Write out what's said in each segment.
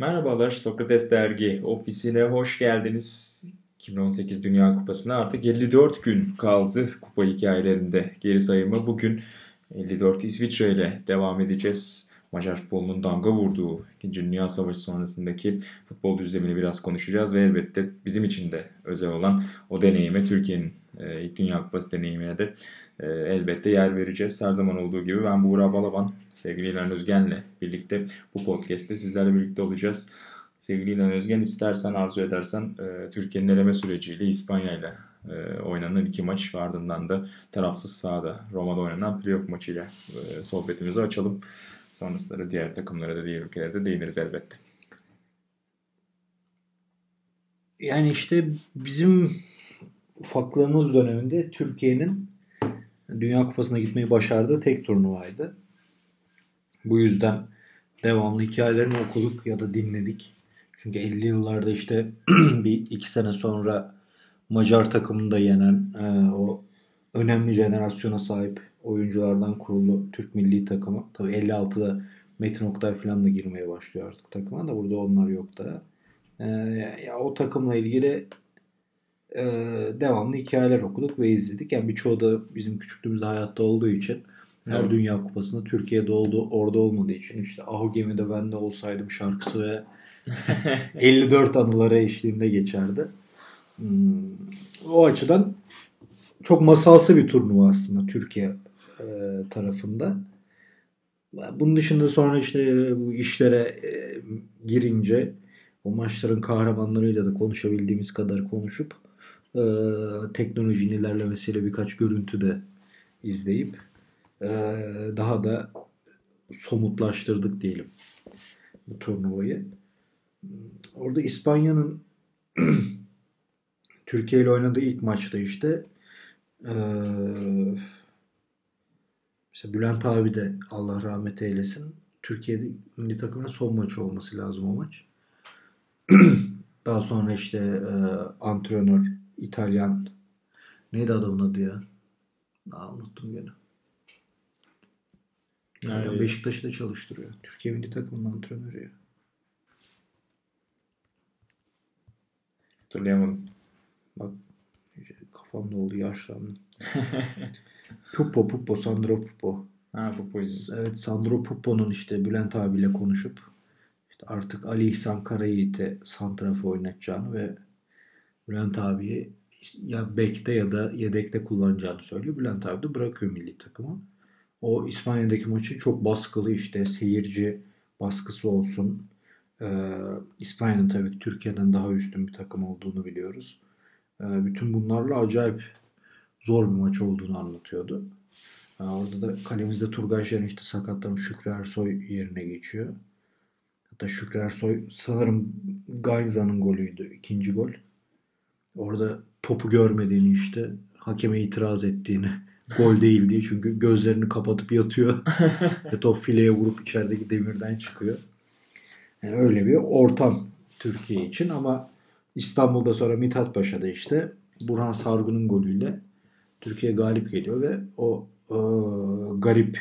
Merhabalar Sokrates Dergi ofisine hoş geldiniz. 2018 Dünya Kupası'na artık 54 gün kaldı kupa hikayelerinde. Geri sayımı bugün 54 İsviçre ile devam edeceğiz. Macar futbolunun damga vurduğu 2. Dünya Savaşı sonrasındaki futbol düzlemini biraz konuşacağız ve elbette bizim için de özel olan o deneyime Türkiye'nin e, Dünya Kupası deneyimine de e, elbette yer vereceğiz. Her zaman olduğu gibi ben Buğra Balaban, sevgili İlhan Özgen'le birlikte bu podcast'te sizlerle birlikte olacağız. Sevgili İlhan Özgen istersen arzu edersen e, Türkiye'nin eleme süreciyle İspanya ile oynanan iki maç ve ardından da tarafsız sahada Roma'da oynanan playoff maçıyla e, sohbetimizi açalım. Sonrasında diğer takımlara da diğer ülkelere de değiniriz elbette. Yani işte bizim ufaklığımız döneminde Türkiye'nin Dünya Kupası'na gitmeyi başardığı tek turnuvaydı. Bu yüzden devamlı hikayelerini okuduk ya da dinledik. Çünkü 50 yıllarda işte bir iki sene sonra Macar takımını da yenen e, o önemli jenerasyona sahip oyunculardan kurulu Türk milli takımı. Tabii 56'da Metin Oktay falan da girmeye başlıyor artık takıma da burada onlar yok da. E, ya o takımla ilgili e, devamlı hikayeler okuduk ve izledik. Yani birçoğu da bizim küçüklüğümüzde hayatta olduğu için her evet. Dünya Kupası'nda Türkiye'de oldu, orada olmadığı için işte Ahu Gemi'de ben de olsaydım şarkısı ve 54 anıları eşliğinde geçerdi. Hmm, o açıdan çok masalsı bir turnuva aslında Türkiye e, tarafında. Bunun dışında sonra işte bu işlere e, girince o maçların kahramanlarıyla da konuşabildiğimiz kadar konuşup e, teknolojinin ilerlemesiyle birkaç görüntü de izleyip e, daha da somutlaştırdık diyelim bu turnuvayı. Orada İspanya'nın Türkiye ile oynadığı ilk maçta işte e, mesela Bülent abi de Allah rahmet eylesin Türkiye'de milli takımının son maçı olması lazım o maç. Daha sonra işte e, antrenör İtalyan neydi adamın adı ya? Aa, unuttum gene. Yani Beşiktaş'ı da çalıştırıyor. Türkiye milli takımının antrenörü ya. Hatırlayamadım. Bak kafamda oldu yaşlandım. Pupo Pupo Sandro Pupo. Ha Pupo. Evet Sandro Pupo'nun işte Bülent abiyle konuşup işte artık Ali İhsan Karayiğit'e santrafı oynatacağını ve Bülent abiyi ya bekte ya da yedekte kullanacağını söylüyor. Bülent abi de bırakıyor milli takımı. O İspanya'daki maçı çok baskılı işte seyirci baskısı olsun. Ee, İspanya'nın tabii ki Türkiye'den daha üstün bir takım olduğunu biliyoruz. Ee, bütün bunlarla acayip zor bir maç olduğunu anlatıyordu. Ee, orada da kalemizde Turgay Şen işte sakatlanıp Şükrü Ersoy yerine geçiyor. Hatta Şükrü Ersoy sanırım Gainza'nın golüydü. ikinci gol. Orada topu görmediğini işte hakeme itiraz ettiğini gol değil diye çünkü gözlerini kapatıp yatıyor ve top fileye vurup içerideki demirden çıkıyor. Yani öyle bir ortam Türkiye için ama İstanbul'da sonra Mithat Paşa'da işte Burhan Sargun'un golüyle Türkiye galip geliyor ve o, o garip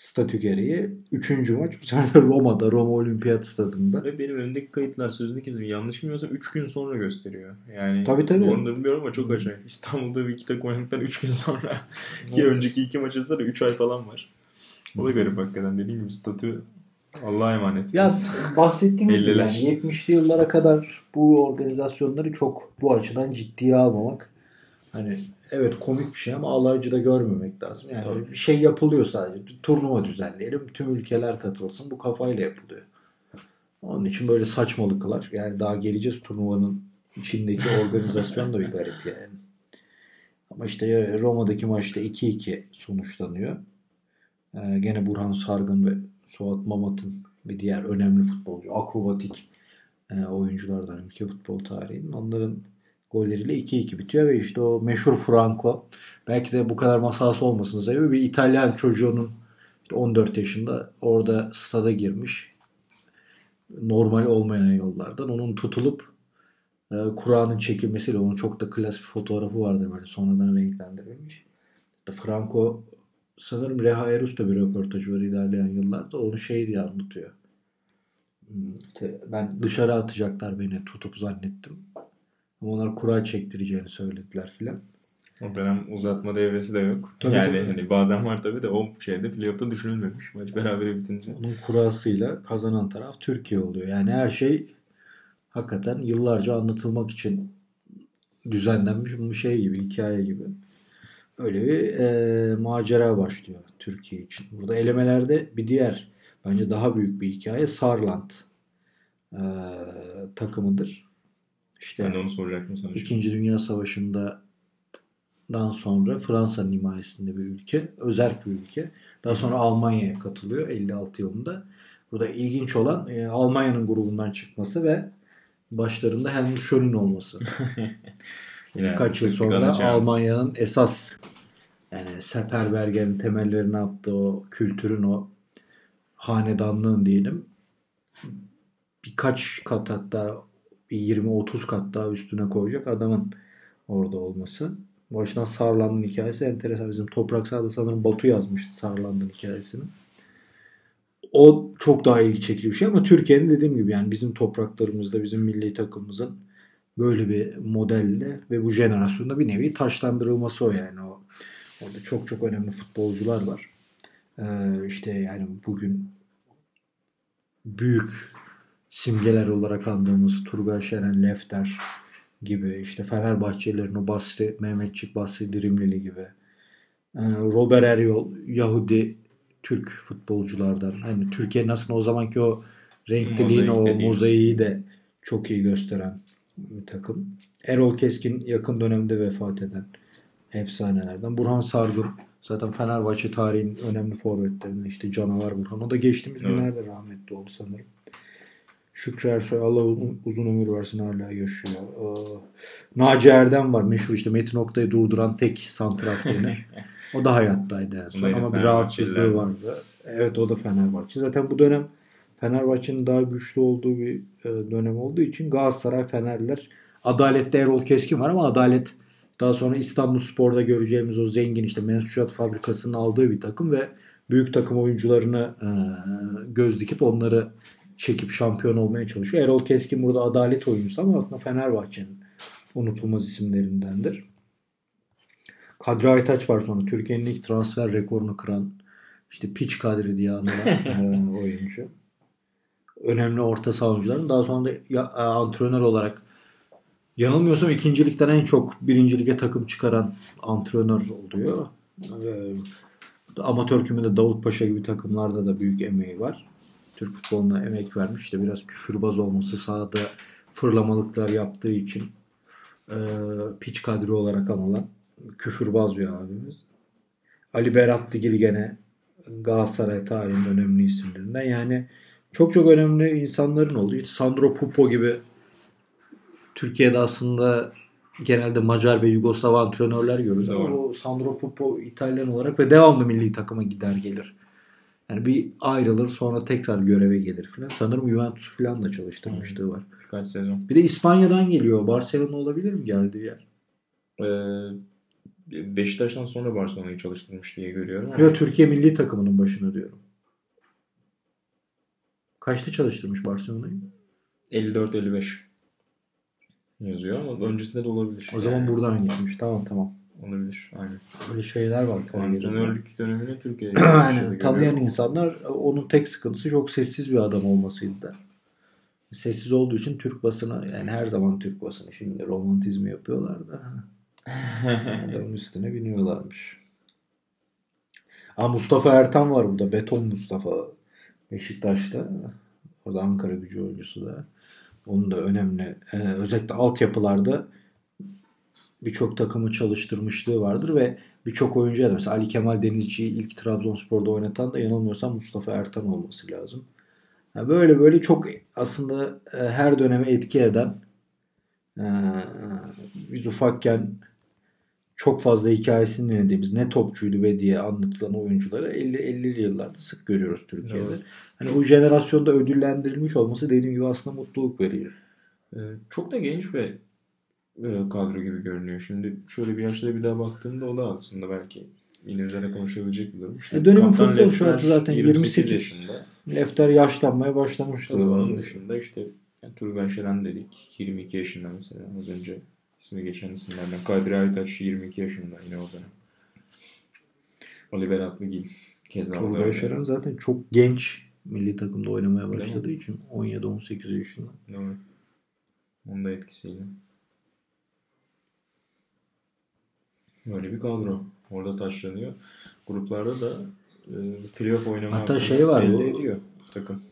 statü gereği. Üçüncü maç bu sefer de Roma'da, Roma Olimpiyat Stadında. Ve benim önümdeki kayıtlar sözünü kesin yanlış bilmiyorsam 3 gün sonra gösteriyor. Yani tabii, tabii. Doğru bilmiyorum ama çok acayip. İstanbul'da bir iki takım oynadıktan 3 gün sonra ki önceki iki maç arasında da 3 ay falan var. O da garip hakikaten dediğim gibi statü Allah'a emanet. Ya bahsettiğimiz gibi yani 70'li yıllara kadar bu organizasyonları çok bu açıdan ciddiye almamak. Hani evet komik bir şey ama alaycı da görmemek lazım. Yani Tabii. bir şey yapılıyor sadece. Turnuva düzenleyelim. Tüm ülkeler katılsın. Bu kafayla yapılıyor. Onun için böyle saçmalıklar. Yani daha geleceğiz turnuvanın içindeki organizasyon da bir garip yani. Ama işte Roma'daki maçta 2-2 sonuçlanıyor. Ee, gene Burhan Sargın ve Suat Mamat'ın bir diğer önemli futbolcu, akrobatik e, oyunculardan ülke futbol tarihinin. Onların golleriyle 2-2 bitiyor ve işte o meşhur Franco belki de bu kadar masası olmasının sebebi bir İtalyan çocuğunun işte 14 yaşında orada stada girmiş normal olmayan yollardan onun tutulup e, Kur'an'ın çekilmesiyle onun çok da klas bir fotoğrafı vardır böyle sonradan renklendirilmiş. Franco sanırım Reha Erus da bir röportajı var ilerleyen yıllarda onu şey diye anlatıyor. Hmm, ben dışarı atacaklar beni tutup zannettim. Ama onlar kura çektireceğini söylediler filan. O dönem uzatma devresi de yok. Tabii, yani tabii. hani bazen var tabii de o şeyde playoff'ta düşünülmemiş. Maç beraber bitince. Onun kurasıyla kazanan taraf Türkiye oluyor. Yani her şey hakikaten yıllarca anlatılmak için düzenlenmiş bir şey gibi, hikaye gibi. Öyle bir e, macera başlıyor Türkiye için. Burada elemelerde bir diğer bence daha büyük bir hikaye Sarland e, takımıdır. İşte Ben de onu soracaktım sana. İkinci Dünya Savaşı'nda dan sonra Fransa'nın himayesinde bir ülke. Özerk bir ülke. Daha sonra Almanya'ya katılıyor 56 yılında. Burada ilginç olan e, Almanya'nın grubundan çıkması ve başlarında Helmut Schön'ün olması. Yine Kaç yıl sonra. Almanya'nın esas yani Seferberger'in temellerini attığı o kültürün o hanedanlığın diyelim birkaç kat hatta 20-30 kat daha üstüne koyacak adamın orada olması. Bu açıdan Sarland'ın hikayesi enteresan. Bizim Toprak Sağ'da sanırım Batu yazmıştı Sarland'ın hikayesini. O çok daha ilgi çekici bir şey ama Türkiye'nin dediğim gibi yani bizim topraklarımızda bizim milli takımımızın böyle bir modelle ve bu jenerasyonda bir nevi taşlandırılması o yani o orada çok çok önemli futbolcular var. Ee, işte yani bugün büyük simgeler olarak andığımız Turgay Şeren, Lefter gibi işte Fenerbahçelilerin o Basri, Mehmetçik Basri Dirimlili gibi. Ee, Robert Eryol, Yahudi Türk futbolculardan. Hani Türkiye'nin aslında o zamanki o renkliliğin Mozaik o mozaiği de çok iyi gösteren bir takım. Erol Keskin yakın dönemde vefat eden efsanelerden. Burhan Sargun zaten Fenerbahçe tarihinin önemli forvetlerinden işte canavar Burhan. O da geçtiğimiz Evet. günlerde rahmetli oldu sanırım. Şükrü Ersoy Allah uzun, uzun ömür versin hala yaşıyor. Ee, Naci Erdem var meşhur işte Metin Oktay'ı durduran tek santraf. O da hayattaydı en son ama bir rahatsızlığı vardı. Evet o da Fenerbahçe. Zaten bu dönem Fenerbahçe'nin daha güçlü olduğu bir e, dönem olduğu için Galatasaray, Fenerler Adalet'te Erol Keskin var ama Adalet daha sonra İstanbul Spor'da göreceğimiz o zengin işte mensuçat fabrikasının aldığı bir takım ve büyük takım oyuncularını e, göz dikip onları çekip şampiyon olmaya çalışıyor. Erol Keskin burada adalet oyuncusu ama aslında Fenerbahçe'nin unutulmaz isimlerindendir. Kadri Aytaç var sonra. Türkiye'nin ilk transfer rekorunu kıran işte Piç Kadri diye anılan e, oyuncu. Önemli orta savunucuların daha sonra da ya- e, antrenör olarak yanılmıyorsam ikincilikten en çok birinci lige takım çıkaran antrenör oluyor. E, amatör kümede Davut Paşa gibi takımlarda da büyük emeği var. Türk futboluna emek vermiş. İşte biraz küfürbaz olması sahada fırlamalıklar yaptığı için e, piç kadri olarak anılan küfürbaz bir abimiz. Ali Berat Digil gene Galatasaray tarihinin önemli isimlerinden. Yani çok çok önemli insanların olduğu. İşte Sandro Pupo gibi Türkiye'de aslında genelde Macar ve Yugoslav antrenörler görürüz. Ama o Sandro Pupo İtalyan olarak ve devamlı milli takıma gider gelir. Yani bir ayrılır sonra tekrar göreve gelir falan. Sanırım Juventus falan da çalıştırmışlığı var. Birkaç sezon. Bir de İspanya'dan geliyor. Barcelona olabilir mi geldiği yer? Ee, Beşiktaş'tan sonra Barcelona'yı çalıştırmış diye görüyorum Yok Türkiye milli takımının başına diyorum. Kaçta çalıştırmış Barcelona'yı? 54-55 yazıyor ama öncesinde de olabilir. O zaman Yani buradan gitmiş. Tamam tamam. Olabilir. Aynen. Böyle şeyler var. Antrenörlük dönemini Türkiye'de Yani yaşadı tanıyan insanlar onun tek sıkıntısı çok sessiz bir adam olmasıydı. Sessiz olduğu için Türk basını yani her zaman Türk basını şimdi romantizmi yapıyorlar da adamın üstüne biniyorlarmış. Aa, Mustafa Ertan var burada. Beton Mustafa Beşiktaş'ta. Orada Ankara gücü oyuncusu da. Onun da önemli. Ee, özellikle altyapılarda birçok takımı çalıştırmışlığı vardır ve birçok oyuncu da mesela Ali Kemal Denizci'yi ilk Trabzonspor'da oynatan da yanılmıyorsam Mustafa Ertan olması lazım. Yani böyle böyle çok aslında e, her döneme etki eden e, biz ufakken çok fazla hikayesini dinlediğimiz ne topçuydu be diye anlatılan oyuncuları 50 50'li yıllarda sık görüyoruz Türkiye'de. Evet. Hani o jenerasyonda ödüllendirilmiş olması dediğim gibi aslında mutluluk veriyor. Ee, çok da genç bir e, kadro gibi görünüyor. Şimdi şöyle bir yaşta bir daha baktığımda o da aslında belki İngilizlere konuşabilecek bir durum. İşte E, dönemin futbol şartı zaten 28 yaşında. Lefter yaşlanmaya başlamıştı. Tabii onun dışında işte yani Turgay Şeren dedik. 22 yaşında mesela az önce ismi geçen isimlerden. Kadri Aytaç 22 yaşında yine o dönem. Oliver Atlıgil keza dönem. Şeren zaten çok genç milli takımda oynamaya başladığı için 17-18 yaşında. Doğru. Onun da etkisiyle. Böyle bir kadro. Orada taşlanıyor. Gruplarda da e, playoff oynama Hatta şey var elde bu- ediyor takım.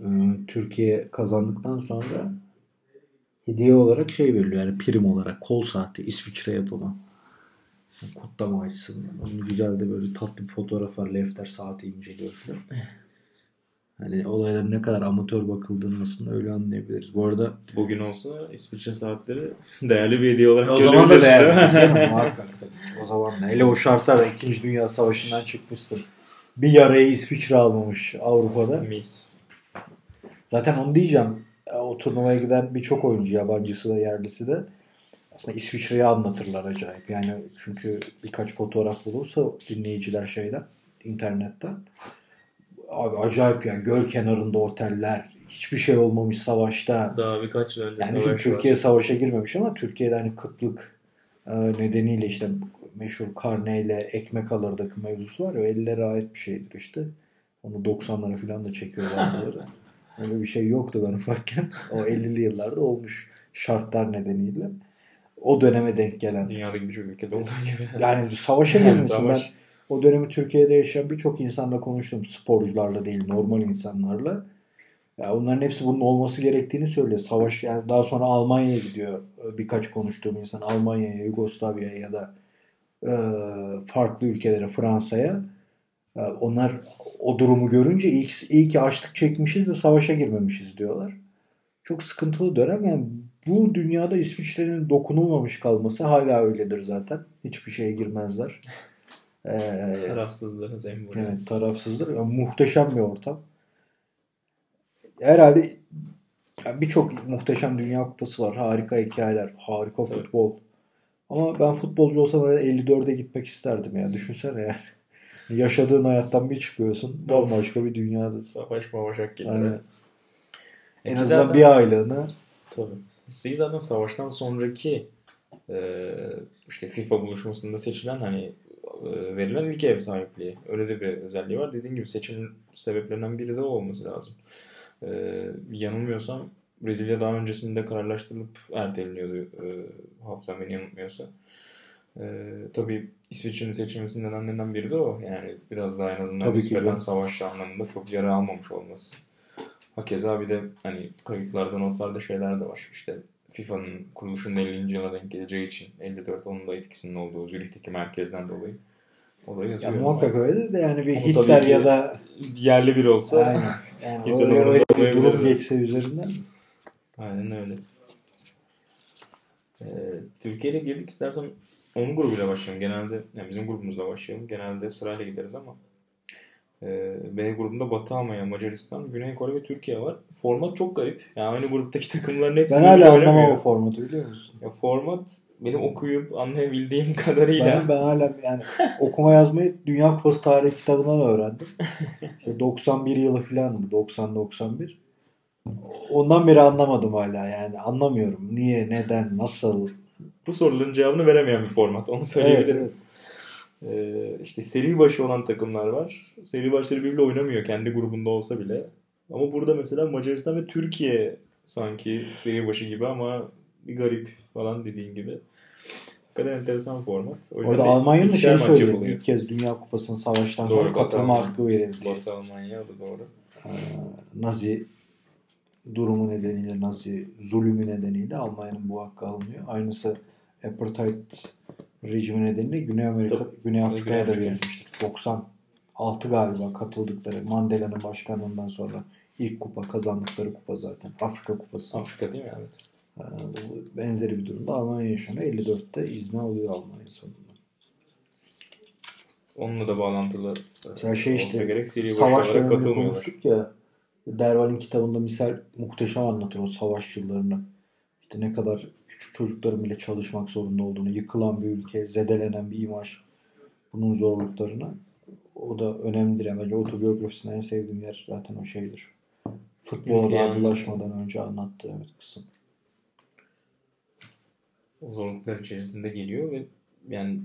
Ee, Türkiye kazandıktan sonra hediye olarak şey veriliyor yani prim olarak kol saati İsviçre yapımı. Kutlama açısından. Onun güzel de böyle tatlı bir fotoğraf var. Lefter saati inceliyor falan. Hani olayların ne kadar amatör bakıldığını aslında öyle anlayabiliriz. Bu arada Bugün olsa İsviçre saatleri değerli bir hediye olarak o zaman da değerli. değil mi? Muhakkak tabii. O zaman da. Hele o şartlarda 2. Dünya Savaşı'ndan çıkmıştın. Bir yarayı İsviçre almamış Avrupa'da. Mis. Zaten onu diyeceğim. E, O turnuvaya giden birçok oyuncu yabancısı da yerlisi de aslında İsviçre'yi anlatırlar acayip. Yani çünkü birkaç fotoğraf bulursa dinleyiciler şeyden internetten abi acayip ya göl kenarında oteller hiçbir şey olmamış savaşta. Daha birkaç yıl önce Yani savaş Türkiye var. savaşa girmemiş ama Türkiye'de hani kıtlık e, nedeniyle işte meşhur karneyle ekmek alırdık mevzusu var ya o 50'lere ait bir şeydir işte. Onu 90'lara falan da çekiyor bazıları. Öyle bir şey yoktu ben ufakken. O 50'li yıllarda olmuş şartlar nedeniyle. O döneme denk gelen. Dünyadaki birçok ülkede olduğu gibi. Yani savaşa. Ben Savaş. O dönemi Türkiye'de yaşayan birçok insanla konuştum. Sporcularla değil, normal insanlarla. Ya onların hepsi bunun olması gerektiğini söylüyor. Savaş yani daha sonra Almanya'ya gidiyor. Birkaç konuştuğum insan Almanya'ya, Yugoslavya'ya ya da e, farklı ülkelere, Fransa'ya. E, onlar o durumu görünce ilk, iyi ki açlık çekmişiz de savaşa girmemişiz diyorlar. Çok sıkıntılı dönem. Yani bu dünyada İsviçre'nin dokunulmamış kalması hala öyledir zaten. Hiçbir şeye girmezler. Ee, Tarafsızlığın sembolü. Evet tarafsızdır. Yani muhteşem bir ortam. Herhalde yani birçok muhteşem Dünya Kupası var. Harika hikayeler. Harika Evet. futbol. Ama ben futbolcu olsam herhalde 54'e gitmek isterdim ya. Düşünsene yani. Yaşadığın hayattan bir çıkıyorsun. Bambaşka bir dünyadasın. Savaş mavaş hak gelir. Aynen. ha. En azından zaten- bir aylığına Tabii. Siz zaten savaştan sonraki e, işte FIFA buluşmasında seçilen hani e, verilen ilk ev sahipliği. Öyle de bir özelliği var. Dediğim gibi seçim sebeplerinden biri de o olması lazım. E, yanılmıyorsam Brezilya daha öncesinde kararlaştırılıp erteleniyordu e, hafızam beni yanıltmıyorsa. E, tabii İsviçre'nin seçilmesinin nedenlerinden biri de o. Yani biraz daha en azından Tabii nispeten savaş anlamında çok yara almamış olması. Hakeza bir de hani kayıtlarda notlarda şeyler de var. İşte FIFA'nın kuruluşunun 50. yıla denk geleceği için 54 onun da etkisinin olduğu Zürih'teki merkezden dolayı. O da ya yazıyor. muhakkak öyle de yani bir Ama Hitler ya da Yerli biri olsa aynen. Yani öyle, öyle bir durum geçse üzerinden Aynen öyle. Ee, Türkiye'yle girdik istersen onun grubuyla başlayalım. Genelde yani bizim grubumuzla başlayalım. Genelde sırayla gideriz ama B grubunda Batı Almanya, Macaristan, Güney Kore ve Türkiye var. Format çok garip. Yani aynı gruptaki takımların hepsi ben hala anlamam o formatı biliyor musun? Ya format benim okuyup anlayabildiğim kadarıyla Ben, ben hala yani okuma yazmayı Dünya Kupası tarihi kitabından öğrendim. İşte 91 yılı filandı. 90-91. Ondan beri anlamadım hala yani. Anlamıyorum. Niye, neden, nasıl. bu soruların cevabını veremeyen bir format. Onu Evet, söyleyebilirim. evet. Ee, işte seri başı olan takımlar var. Seri başları birbiriyle oynamıyor kendi grubunda olsa bile. Ama burada mesela Macaristan ve Türkiye sanki seri başı gibi ama bir garip falan dediğin gibi. Kadar enteresan format. O Orada Almanya'nın da şey söyledi. yapılıyor. İlk kez Dünya Kupası'nın savaştan Doğru, sonra katılma hakkı verildi. Batı Almanya da doğru. Ee, Nazi durumu nedeniyle, Nazi zulümü nedeniyle Almanya'nın bu hakkı alınıyor. Aynısı apartheid rejimi nedeniyle Güney Amerika, Tabii. Güney Afrika'ya da verilmiştir. 96 galiba katıldıkları Mandela'nın başkanlığından sonra ilk kupa kazandıkları kupa zaten. Afrika kupası. Afrika değil mi? Evet. Ee, bu benzeri bir durumda Almanya yaşanıyor. 54'te izni alıyor Almanya sonunda. Onunla da bağlantılı Ya şey işte, gerek seri Savaş döneminde konuştuk ya. Derval'in kitabında misal muhteşem anlatıyor o savaş yıllarını. İşte ne kadar küçük çocukların bile çalışmak zorunda olduğunu, yıkılan bir ülke, zedelenen bir imaj. bunun zorluklarını. O da önemlidir. Bence otobiyografisinde en sevdiğim yer zaten o şeydir. Futbola daha bulaşmadan önce anlattığı evet kısım. O zorluklar içerisinde geliyor ve yani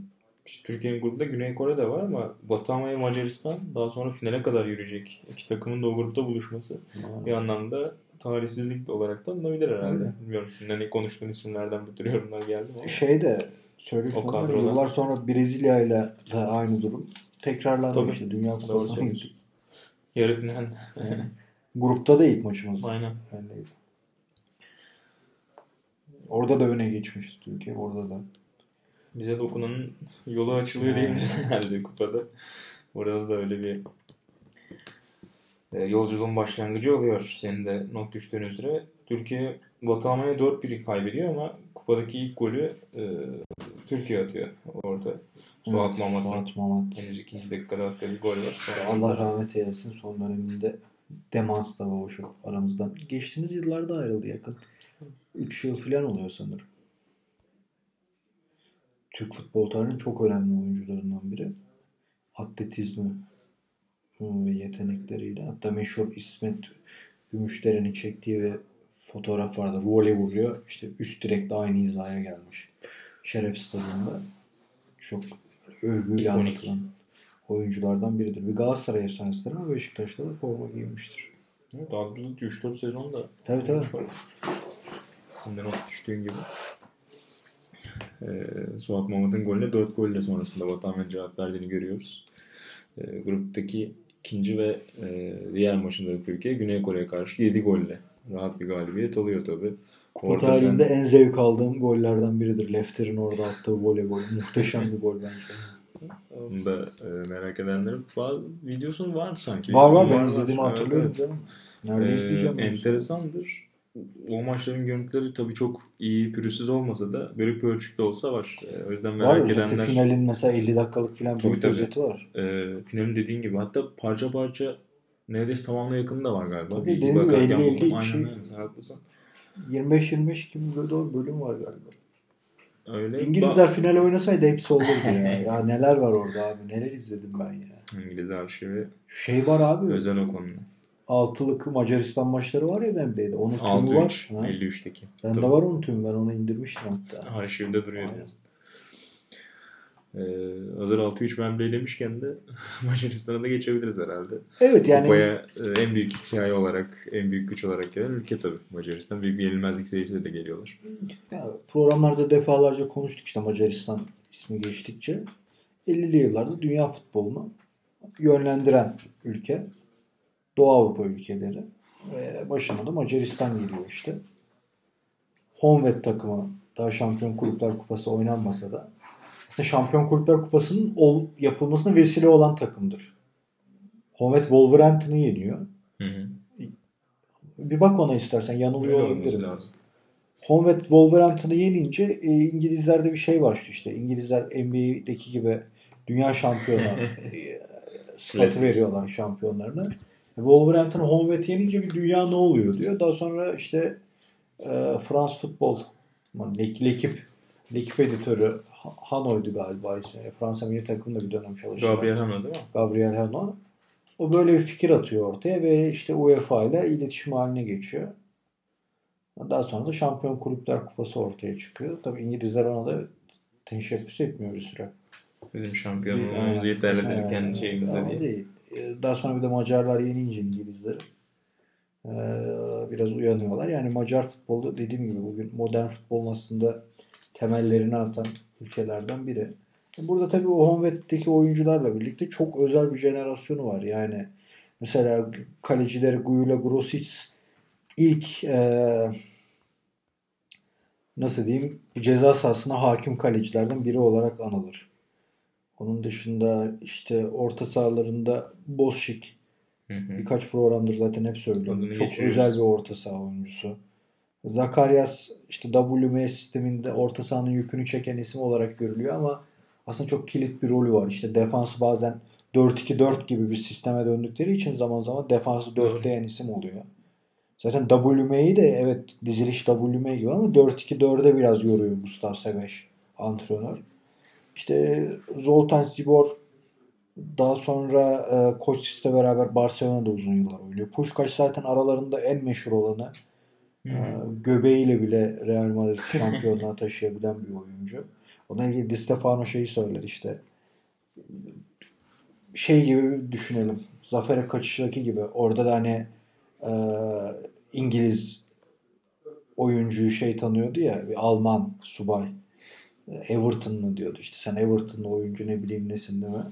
işte Türkiye'nin grubunda Güney Kore de var ama Batı Almanya Macaristan daha sonra finale kadar yürüyecek. İki takımın da o grupta buluşması Yani. bir anlamda tarihsizlik olarak da alınabilir herhalde. Öyle. Bilmiyorum senin hani konuştuğun isimlerden bu tür yorumlar geldi mi? Şey de söyleyeyim yıllar sonra Brezilya ile de aynı durum tekrarlandı Tabii. işte Dünya Kupası'na gittik. Yarı final. Yani grupta da ilk maçımız. Aynen. öyleydi. Orada da öne geçmişti Türkiye. Orada da. Bize dokunanın yolu açılıyor diyebiliriz herhalde kupada. Orada da öyle bir yolculuğun başlangıcı oluyor. Senin de not düştüğün üzere. Türkiye Batı Almanya 4-1 kaybediyor ama kupadaki ilk golü e, Türkiye atıyor orada. Suat Evet, Mamat'ın Suat Mamat. henüz ikinci dakikada attığı bir gol var. Sonrasında Allah rahmet eylesin. Son döneminde demans da var şu aramızdan. Geçtiğimiz yıllarda ayrıldı yakın. 3 yıl falan oluyor sanırım. Türk futbol tarihinin çok önemli oyuncularından biri. Atletizmi ve yetenekleriyle. Hatta meşhur İsmet Gümüşderen'in çektiği ve fotoğraf vardı. Voley vuruyor. İşte üst direkle aynı hizaya gelmiş. Şeref stadında. Çok övgüyle İkonik. anlatılan oyunculardan biridir. Bir Galatasaray efsanesidir ama Beşiktaş'ta da forma giymiştir. Evet, az buzul 3-4 sezon da Tabii tabii. Şimdi not düştüğün gibi. Ee, Suat Mamad'ın golüne 4 golle sonrasında Batuhan cevap verdiğini görüyoruz. Ee, gruptaki ikinci ve e, diğer maçında da Türkiye Güney Kore'ye karşı 7 golle rahat bir galibiyet alıyor tabi. Bu tarihinde en zevk aldığım gollerden biridir. Lefter'in orada attığı voleybol. Muhteşem bir gol bence. Onu da e, merak edenler var. Videosun var sanki. Var var ben Var, izlediğimi hatırlıyorum Evet. Nerede evet. izleyeceğim? Ee, ben? enteresandır. O maçların görüntüleri tabii çok iyi, pürüzsüz olmasa da bölük pölçükte olsa var. Ee, o yüzden Var merak özeti edenler... finalin mesela 50 dakikalık falan Tabii, tabii. özeti var. e, finalin dediğin gibi hatta parça parça neredeyse tamamına yakın da var galiba. Tabii, Bir dediğim gibi bakarken 50 buldum. 50 Aynen sen haklısın. 25-25 gibi doğru bölüm var galiba. Öyle. İngilizler final oynasaydı hepsi olurdu ya. Ya neler var orada abi. Neler izledim ben ya. Ba- İngiliz arşivi Şey var abi. özel o konuda. Altılık Macaristan maçları var ya bende. Onun tümü var. 6-3. Ha. 53'teki. Bende Tabii. var onun tümü. Ben onu indirmiştim hatta. Arşivde duruyor Aynen. diyorsun. Ee, hazır 6-3 Wembley demişken de Macaristan'a da geçebiliriz herhalde. Evet yani Kupaya e, en büyük hikaye olarak, en büyük güç olarak gelen ülke tabii Macaristan. Büyük bir yenilmezlik serisiyle de geliyorlar. Ya, programlarda defalarca konuştuk işte Macaristan ismi geçtikçe. 50'li yıllarda dünya futbolunu yönlendiren ülke. Doğu Avrupa ülkeleri. Ve başına da Macaristan geliyor işte. Honved takımı daha Şampiyon Kulüpler Kupası oynanmasa da aslında Şampiyon Kulüpler Kupası'nın ol, yapılmasına vesile olan takımdır. Honved Wolverhampton'ı yeniyor. Hı hı. Bir bak ona istersen yanılıyor Öyle olabilirim. lazım. Honved Wolverhampton'ı yenince e, İngilizlerde bir şey başlıyor işte. İngilizler NBA'deki gibi dünya şampiyonu e, sıfatı veriyorlar şampiyonlarına. Wolverhampton Honved yenince bir dünya ne oluyor diyor. Daha sonra işte e, Frans Futbol L'Ek- L'Ekip L'Ekip editörü Ha- Hano'ydu galiba ismi. Fransa milli takımında bir dönem çalıştı. Gabriel Hano değil mi? Gabriel Hano. O böyle bir fikir atıyor ortaya ve işte UEFA ile iletişim haline geçiyor. Daha sonra da Şampiyon Kulüpler Kupası ortaya çıkıyor. Tabii İngilizler ona da teşebbüs etmiyor bir süre. Bizim şampiyonluğumuzu yeterli değil kendi şeyimizde değil. Ee, Daha sonra bir de Macarlar yenince İngilizleri ee, biraz uyanıyorlar. Yani Macar futbolu dediğim gibi bugün modern futbolun aslında temellerini atan ülkelerden biri. Burada tabii o oyuncularla birlikte çok özel bir jenerasyonu var. Yani mesela kalecileri Guyula Grosic ilk ee, nasıl diyeyim ceza sahasına hakim kalecilerden biri olarak anılır. Onun dışında işte orta sahalarında Hı hı. birkaç programdır zaten hep söylüyorum. Adını Çok geçiyoruz. özel bir orta saha oyuncusu. Zakaryas işte WM sisteminde orta sahanın yükünü çeken isim olarak görülüyor ama aslında çok kilit bir rolü var. İşte defans bazen 4-2-4 gibi bir sisteme döndükleri için zaman zaman defansı Doğru. 4'leyen isim oluyor. Zaten WM'yi de evet diziliş WM gibi ama 4-2-4'e biraz yoruyor Gustav Sebeş antrenör. İşte Zoltan Zibor daha sonra e, Koçis'le beraber Barcelona'da uzun yıllar oynuyor. Puşkaş zaten aralarında en meşhur olanı. E, göbeğiyle bile Real Madrid şampiyonluğa taşıyabilen bir oyuncu. Onunla ilgili Di Stefano şeyi söyledi işte. Şey gibi düşünelim. Zafer'e kaçıştaki gibi. Orada da hani e, İngiliz oyuncuyu şey tanıyordu ya. Bir Alman subay. Everton mı diyordu işte. Sen Everton'lı oyuncu ne bileyim nesin değil mi?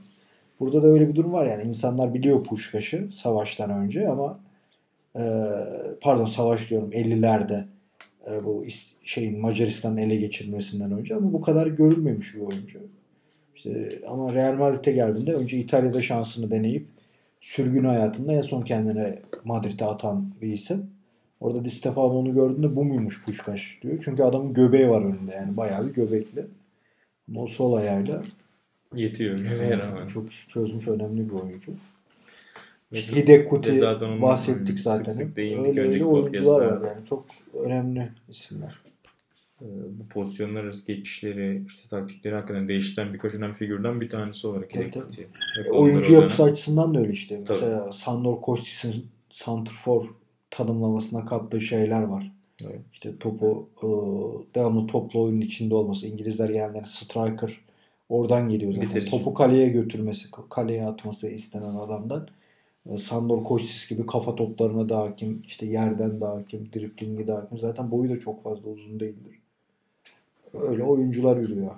Burada da öyle bir durum var yani. insanlar biliyor Puşkaş'ı savaştan önce ama e, pardon savaş diyorum 50'lerde e, bu şeyin Macaristan'ın ele geçirmesinden önce ama bu kadar görülmemiş bir oyuncu. İşte ama Real Madrid'e geldiğinde önce İtalya'da şansını deneyip sürgün hayatında en son kendine Madrid'e atan bir isim. Orada Di Stefano onu gördüğünde bu muymuş Puşkaş diyor. Çünkü adamın göbeği var önünde yani bayağı bir göbekli. Ama o sol ayağıyla Yetiyor. Çok iş çözmüş önemli bir oyuncu. İşte Hidek Kuti bahsettik zaten. Sık sık öyle öyle oyuncular var yani. Çok önemli isimler. Ee, bu pozisyonlar arası geçişleri, işte taktikleri hakkında değiştiren birkaç önemli figürden bir tanesi olarak Hidek Kuti. E, oyuncu yapısı açısından da öyle işte. Tabii. Mesela Sandor Kostic'in Santrfor tanımlamasına kattığı şeyler var. Evet. İşte topu e, devamlı toplu oyunun içinde olması. İngilizler genelde striker Oradan geliyor zaten. Bitirici. Topu kaleye götürmesi, kaleye atması istenen adamdan. E, Sandor Koçsis gibi kafa toplarına da hakim, işte yerden de hakim, driplingi de hakim. Zaten boyu da çok fazla uzun değildir. Öyle oyuncular yürüyor.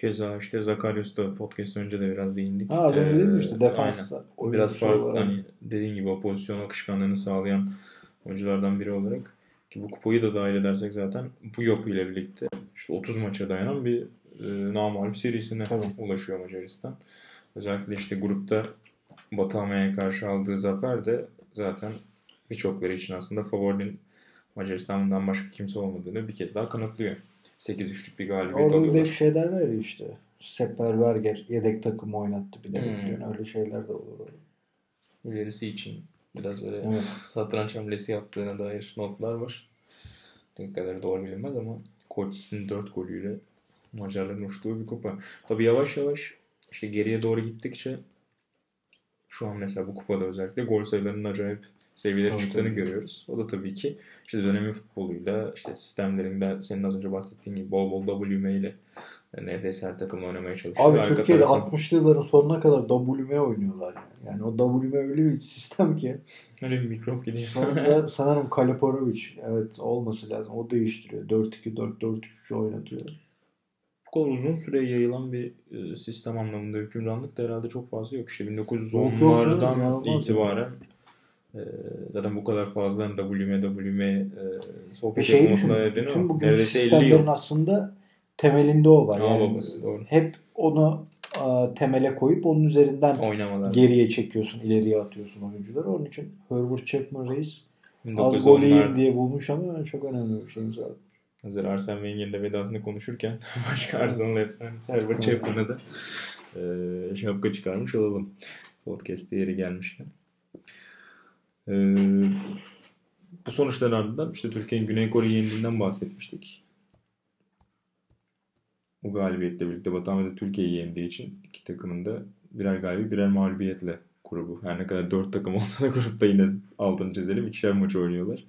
Keza işte Zakarius da podcast önce de biraz değindik. Ha, az önce ee, değil mi işte defans. Biraz farklı olarak. hani dediğin gibi o pozisyon akışkanlığını sağlayan oyunculardan biri olarak ki bu kupayı da dahil edersek zaten bu yapıyla birlikte işte 30 maça dayanan bir e, namalip serisine Tabii. ulaşıyor Macaristan. Özellikle işte grupta Batı karşı aldığı zafer de zaten birçokları için aslında favorinin Macaristan'dan başka kimse olmadığını bir kez daha kanıtlıyor. 8-3'lük bir galibiyet Orada bir de şeyler var işte. Sepper Berger yedek takım oynattı bir de. Hmm. Öyle şeyler de olur. İlerisi için biraz öyle evet. satranç hamlesi yaptığına dair notlar var. Ne kadar doğru bilinmez ama Koç'sin 4 golüyle Macarların uçtuğu bir kupa. Tabii yavaş yavaş işte geriye doğru gittikçe şu an mesela bu kupada özellikle gol sayılarının acayip seviyelere tabii, çıktığını tabii. görüyoruz. O da tabii ki işte dönemin futboluyla işte sistemlerinde senin az önce bahsettiğin gibi bol bol WM ile neredeyse her takımla oynamaya çalışıyor. Abi Arka Türkiye'de tarafın... 60'lı yılların sonuna kadar WM oynuyorlar yani. Yani o WM öyle bir sistem ki. Öyle bir mikrop gidiyor. Sonra sanırım Kaliporovic evet olması lazım. O değiştiriyor. 4-2-4-4-3 oynatıyor bu kadar uzun süre yayılan bir e, sistem anlamında hükümranlık da herhalde çok fazla yok. İşte 1910'lardan itibaren e, zaten bu kadar fazla WM, WM e, sohbet şey olmasına nedeni bütün bugün Neredeyse 50 yıl. aslında temelinde o var. Yani babası, doğru. Hep onu a, temele koyup onun üzerinden Oynamalar. geriye çekiyorsun, ileriye atıyorsun oyuncuları. Onun için Herbert Chapman Reis az gol diye bulmuş ama çok önemli bir şey zaten. Hazır Arsene Wenger'in de vedasını konuşurken başka Arsenal efsanesi Herbert Chapman'a da e, şapka çıkarmış olalım. Podcast'te yeri gelmişken. E, bu sonuçların ardından işte Türkiye'nin Güney Kore'yi yendiğinden bahsetmiştik. Bu galibiyetle birlikte Batı Türkiye'yi yendiği için iki takımın da birer galibi birer mağlubiyetle grubu. Her ne kadar dört takım olsa da grupta yine altını çizelim. ikişer maç oynuyorlar.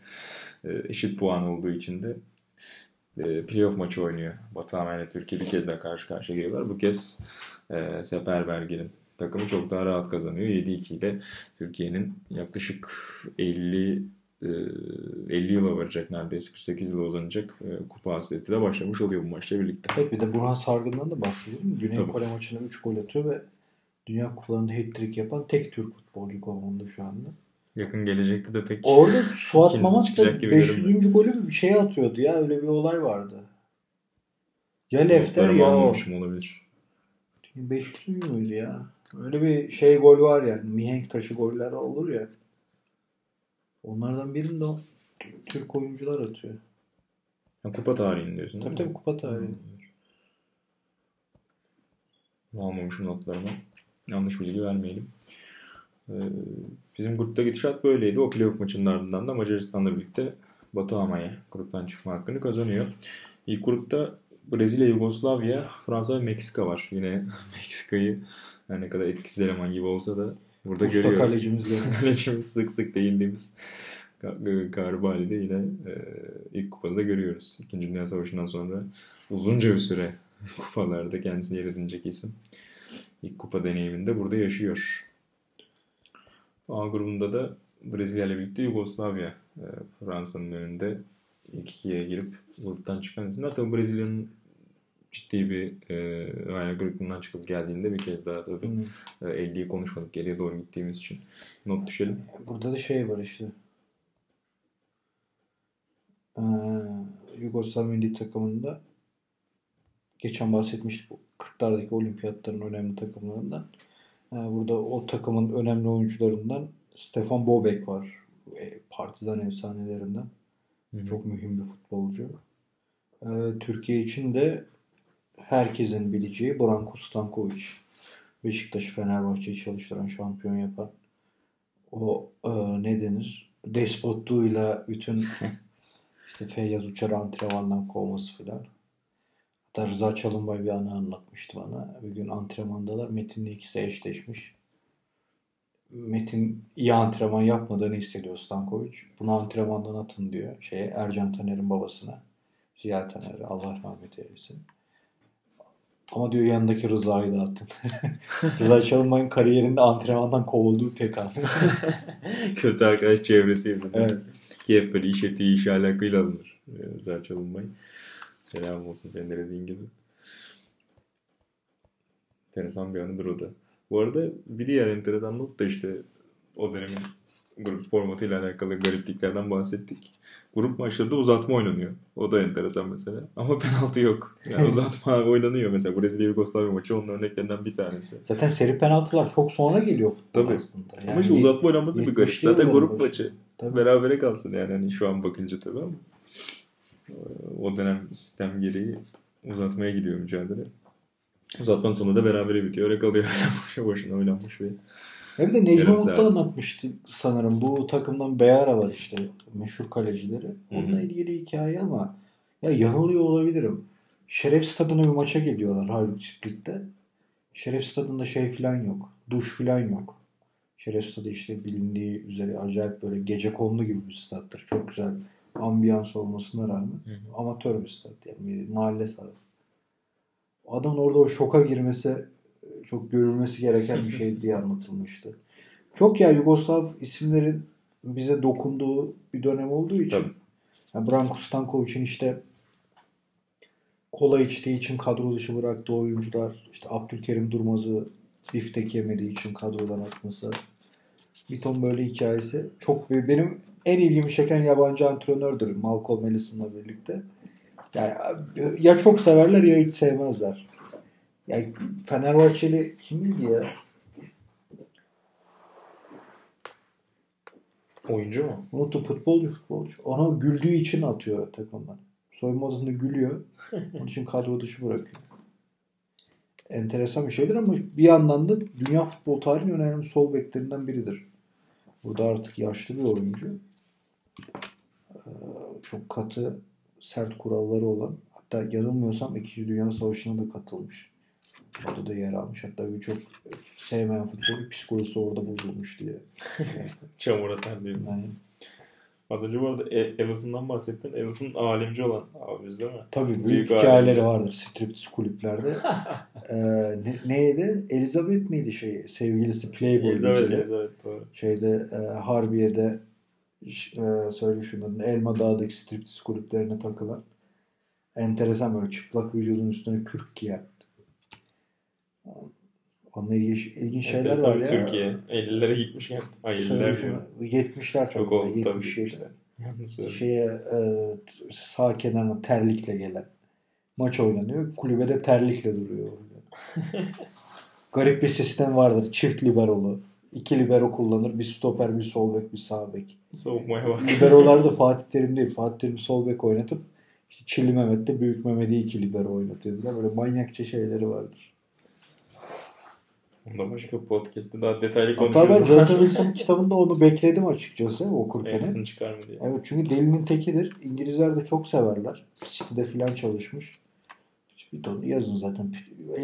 E, eşit puan olduğu için de e, playoff maçı oynuyor. Batuhan ile Türkiye bir kez daha karşı karşıya geliyorlar. Bu kez e, Seferberger'in takımı çok daha rahat kazanıyor. 7-2 ile Türkiye'nin yaklaşık 50 50 e, yıla varacak neredeyse 48 yıla uzanacak e, kupa hasreti de başlamış oluyor bu maçla birlikte. Evet bir de Burhan Sargın'dan da bahsedelim. Güney Tabii. Kore maçında 3 gol atıyor ve Dünya Kupalarında hat-trick yapan tek Türk futbolcu konumunda şu anda. Yakın gelecekte de pek Orada Suat Mamat da 500. golü bir şey atıyordu ya. Öyle bir olay vardı. Ya Lefter ya o. olabilir. 500. müydü ya? Öyle bir şey gol var ya. Mihenk taşı goller olur ya. Onlardan birinde o Türk oyuncular atıyor. Ha, kupa tarihini diyorsun Tabii tabii kupa tarihi. Almamışım notlarıma. Yanlış bilgi vermeyelim. Ee, bizim grupta gidişat böyleydi. O playoff maçının ardından da Macaristan'la birlikte Batı Amaya gruptan çıkma hakkını kazanıyor. İlk grupta Brezilya, Yugoslavya, Fransa ve Meksika var. Yine Meksika'yı her ne kadar etkisiz eleman gibi olsa da burada Usta görüyoruz. kalecimiz kalecimiz sık sık değindiğimiz Garbali'de yine e, ilk kupada görüyoruz. İkinci Dünya Savaşı'ndan sonra uzunca bir süre kupalarda kendisini yer edinecek isim. İlk kupa deneyiminde burada yaşıyor. A grubunda da Brezilya ile birlikte Yugoslavya e, Fransa'nın önünde ilk ikiye girip gruptan çıkan isimler. Tabii Brezilya'nın ciddi bir e, hayal kırıklığından çıkıp geldiğinde bir kez daha tabii Hmm. e, 50'yi konuşmadık geriye doğru gittiğimiz için not düşelim. Burada da şey var işte. Ee, Yugoslav milli takımında geçen bahsetmiştik bu 40'lardaki olimpiyatların önemli takımlarından. Ee, burada o takımın önemli oyuncularından Stefan Bobek var. E, Partizan efsanelerinden. Çok mühim bir futbolcu. Ee, Türkiye için de herkesin bileceği Branko Stankovic. Beşiktaş'ı Fenerbahçe'yi çalıştıran, şampiyon yapan o e, ne denir? Despotluğuyla bütün işte Feyyaz Uçar'ı antrenmandan kovması filan. Hatta Rıza Çalınbay bir anı anlatmıştı bana. Bir gün antrenmandalar. Metin'le ikisi eşleşmiş. Metin iyi antrenman yapmadığını hissediyor Stankovic. Bunu antrenmandan atın diyor. Şeye Ercan Taner'in babasına. Ziya Taner Allah rahmet eylesin. Ama diyor yanındaki Rıza'yı da atın. Rıza Çalınbay'ın kariyerinde antrenmandan kovulduğu tek an. Kötü arkadaş çevresi yüzünden. Evet. Ki hep böyle iş etiği, iş alakayla alınır. Ee, Güzel çalınmayı. Selam olsun senin de dediğin gibi. Enteresan bir anıdır o da. Bu arada bir diğer enteresan not da işte o dönemin grup formatıyla alakalı garipliklerden bahsettik. Grup maçlarında uzatma oynanıyor. O da enteresan mesela. Ama penaltı yok. Yani uzatma oynanıyor mesela. Brezilya Yugoslavya maçı onun örneklerinden bir tanesi. Zaten seri penaltılar çok sonra geliyor futbol Tabii. aslında. Ama işte uzatma oynanması da bir garip. 70'li Zaten grup maçı. Tabii. Berabere kalsın yani hani şu an bakınca tabii ama. Ee, O dönem sistem gereği uzatmaya gidiyor mücadele. Uzatmanın sonunda da berabere bitiyor. Öyle kalıyor. Boşa boşuna oynanmış bir de Necmi Yarım Umut da saat. anlatmıştı sanırım. Bu takımdan Beyara var işte meşhur kalecileri. Onunla hı. ilgili hikaye ama ya yanılıyor olabilirim. Şeref stadına bir maça geliyorlar Harvard Split'te. Şeref stadında şey filan yok. Duş filan yok. Şeref stadı işte bilindiği üzere acayip böyle gece konulu gibi bir stattır. Çok güzel ambiyans olmasına rağmen amatör bir stat yani bir mahalle sahası. Adamın orada o şoka girmesi e, çok görülmesi gereken bir şey diye anlatılmıştı. Çok ya Yugoslav isimlerin bize dokunduğu bir dönem olduğu için. Tabii. Yani Branko Stankovic'in işte kola içtiği için kadro dışı bıraktığı oyuncular, işte Abdülkerim Durmaz'ı biftek yemediği için kadrodan atması. Bir ton böyle hikayesi. Çok benim en ilgimi çeken yabancı antrenördür Malcolm Ellison'la birlikte. Yani ya çok severler ya hiç sevmezler. Yani Fenerbahçeli kimdi ya? Oyuncu mu? Unuttu futbolcu futbolcu. Ona güldüğü için atıyor takımdan. Soyunma odasında gülüyor. Onun için kadro dışı bırakıyor. Enteresan bir şeydir ama bir yandan da dünya futbol tarihinin önemli sol beklerinden biridir. Burada artık yaşlı bir oyuncu. Ee, Çok katı, sert kuralları olan. Hatta yanılmıyorsam 2. Dünya Savaşı'na da katılmış. Orada da yer almış. Hatta birçok sevmeyen futbol psikolojisi orada bozulmuş diye. Çamur atan diye. Yani Az önce bu arada E- Ellison'dan bahsettin. Ellison alemci olan abimiz değil mi? Tabii büyük, Büyük hikayeleri alemci. vardır striptiz kulüplerde. ee, ne, neydi? Elizabeth miydi şey sevgilisi Playboy Elizabeth, güzeli. Elizabeth doğru. Şeyde e, Harbiye'de e, söyle şunu Elma Dağı'daki striptiz kulüplerine takılan enteresan böyle çıplak vücudun üstüne kürk giyen. Onunla ilgili ilginç şeyler Enteresan var ya. Türkiye. 50'lere gitmişken. Ay Söyle 50'ler şunu. diyor. 70'ler Çok tabii. oldu tabii 77. gitmişler. Yalnız söyle. şeye e, sağ kenarına terlikle gelen maç oynanıyor. Kulübede terlikle duruyor. Garip bir sistem vardır. Çift liberolu. İki libero kullanır. Bir stoper, bir sol bek, bir sağ bek. Soğukmaya bak. Liberolar da Fatih Terim değil. Fatih Terim sol bek oynatıp işte Çilli Mehmet de Büyük Mehmet'i iki libero oynatıyordular. Böyle manyakça şeyleri vardır. Onda başka podcast'te daha detaylı Hatta ben konuşuruz. Jonathan Wilson'ın kitabında onu bekledim açıkçası okurken. Ellison çıkar mı diye. Evet çünkü delinin tekidir. İngilizler de çok severler. City'de filan çalışmış. Bir ton yazın zaten.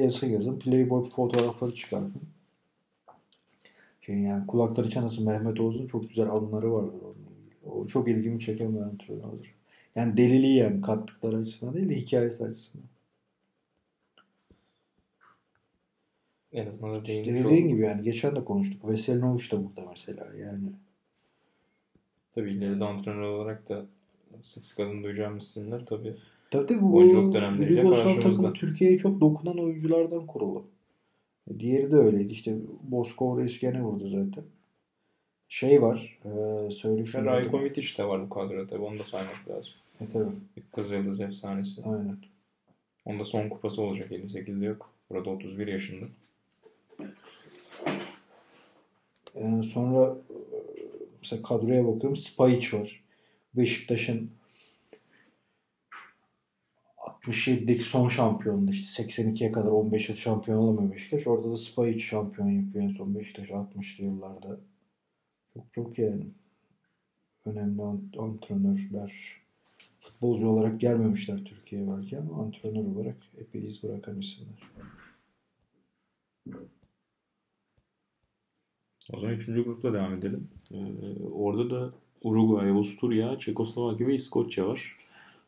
Yazın yazın. Playboy fotoğrafları çıkartın. Şey yani kulakları çanası Mehmet Oğuz'un çok güzel anıları vardır onunla ilgili. O çok ilgimi çeken bir antrenördür. Yani deliliği yani kattıkları açısından değil de hikayesi açısından. En azından da İşte dediğin gibi yani geçen de konuştuk. Veselinovic da burada mesela yani. Tabii ileride antrenör olarak da sık sık adını duyacağımız isimler tabii. Tabii tabii bu Oyunculuk dönemleriyle Yugoslav karşımızda. takımı Türkiye'ye çok dokunan oyunculardan kurulu. Diğeri de öyleydi. İşte Boskov Reis gene vurdu zaten. Şey var. E, söyle şunu. Rajko Mitic de var bu kadroda tabii. Onu da saymak lazım. E tabii. Bir Kızıldız efsanesi. Aynen. Onda son kupası olacak. 58'de yok. Burada 31 yaşında. E, sonra e, mesela kadroya bakıyorum. Spajic var. Beşiktaş'ın 67'deki son şampiyonluğu işte 82'ye kadar 15 yıl şampiyon olamıyor Beşiktaş. Orada da Spajic şampiyon yapıyor en son Beşiktaş 60'lı yıllarda. Çok çok yani önemli ant- antrenörler. Futbolcu olarak gelmemişler Türkiye'ye belki ama antrenör olarak epey iz bırakan isimler. O zaman 3. grupla devam edelim. Ee, orada da Uruguay, Avusturya, Çekoslovakya ve İskoçya var.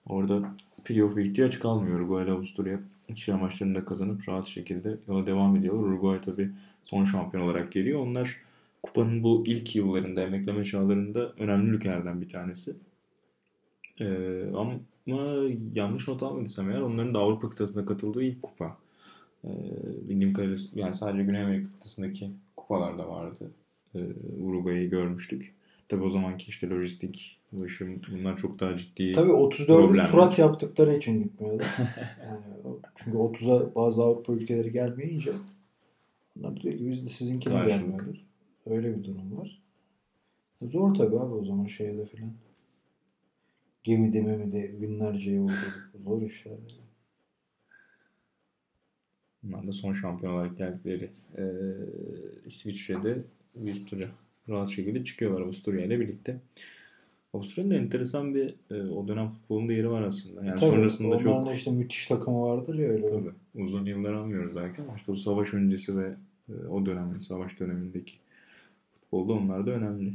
Orada playoff ihtiyaç kalmıyor. Uruguay ile Avusturya iki maçlarını da kazanıp rahat şekilde yola devam ediyorlar. Uruguay tabi son şampiyon olarak geliyor. Onlar kupanın bu ilk yıllarında, emekleme çağlarında önemli ülkelerden bir tanesi. Ee, ama yanlış not almadıysam eğer onların da Avrupa kıtasına katıldığı ilk kupa. Ee, bildiğim kadarıyla yani sadece Güney Amerika kıtasındaki kupalar da vardı. Ee, Uruguay'ı görmüştük. Tabi o zamanki işte lojistik ulaşım bunlar çok daha ciddi. Tabii 34'ü Problemler. surat yaptıkları için gitmiyorlar. yani, çünkü 30'a bazı Avrupa ülkeleri gelmeyince onlar diyor ki biz de sizinkine Karşılık. gelmiyoruz. Öyle bir durum var. Zor tabii abi o zaman şeyde filan. Gemide memide binlerce yolculuk. Zor işler. yani. Bunlar da son şampiyon olarak geldikleri ee, İsviçre'de tura rahat şekilde çıkıyorlar Avusturya ile birlikte. Avusturya'nın da enteresan bir e, o dönem futbolunda yeri var aslında. Yani Tabii, sonrasında çok da işte müthiş takımı vardır ya öyle. Tabii. Uzun yıllar almıyoruz belki ama işte o savaş öncesi ve e, o dönemin, savaş dönemindeki futbolda onlar da önemli.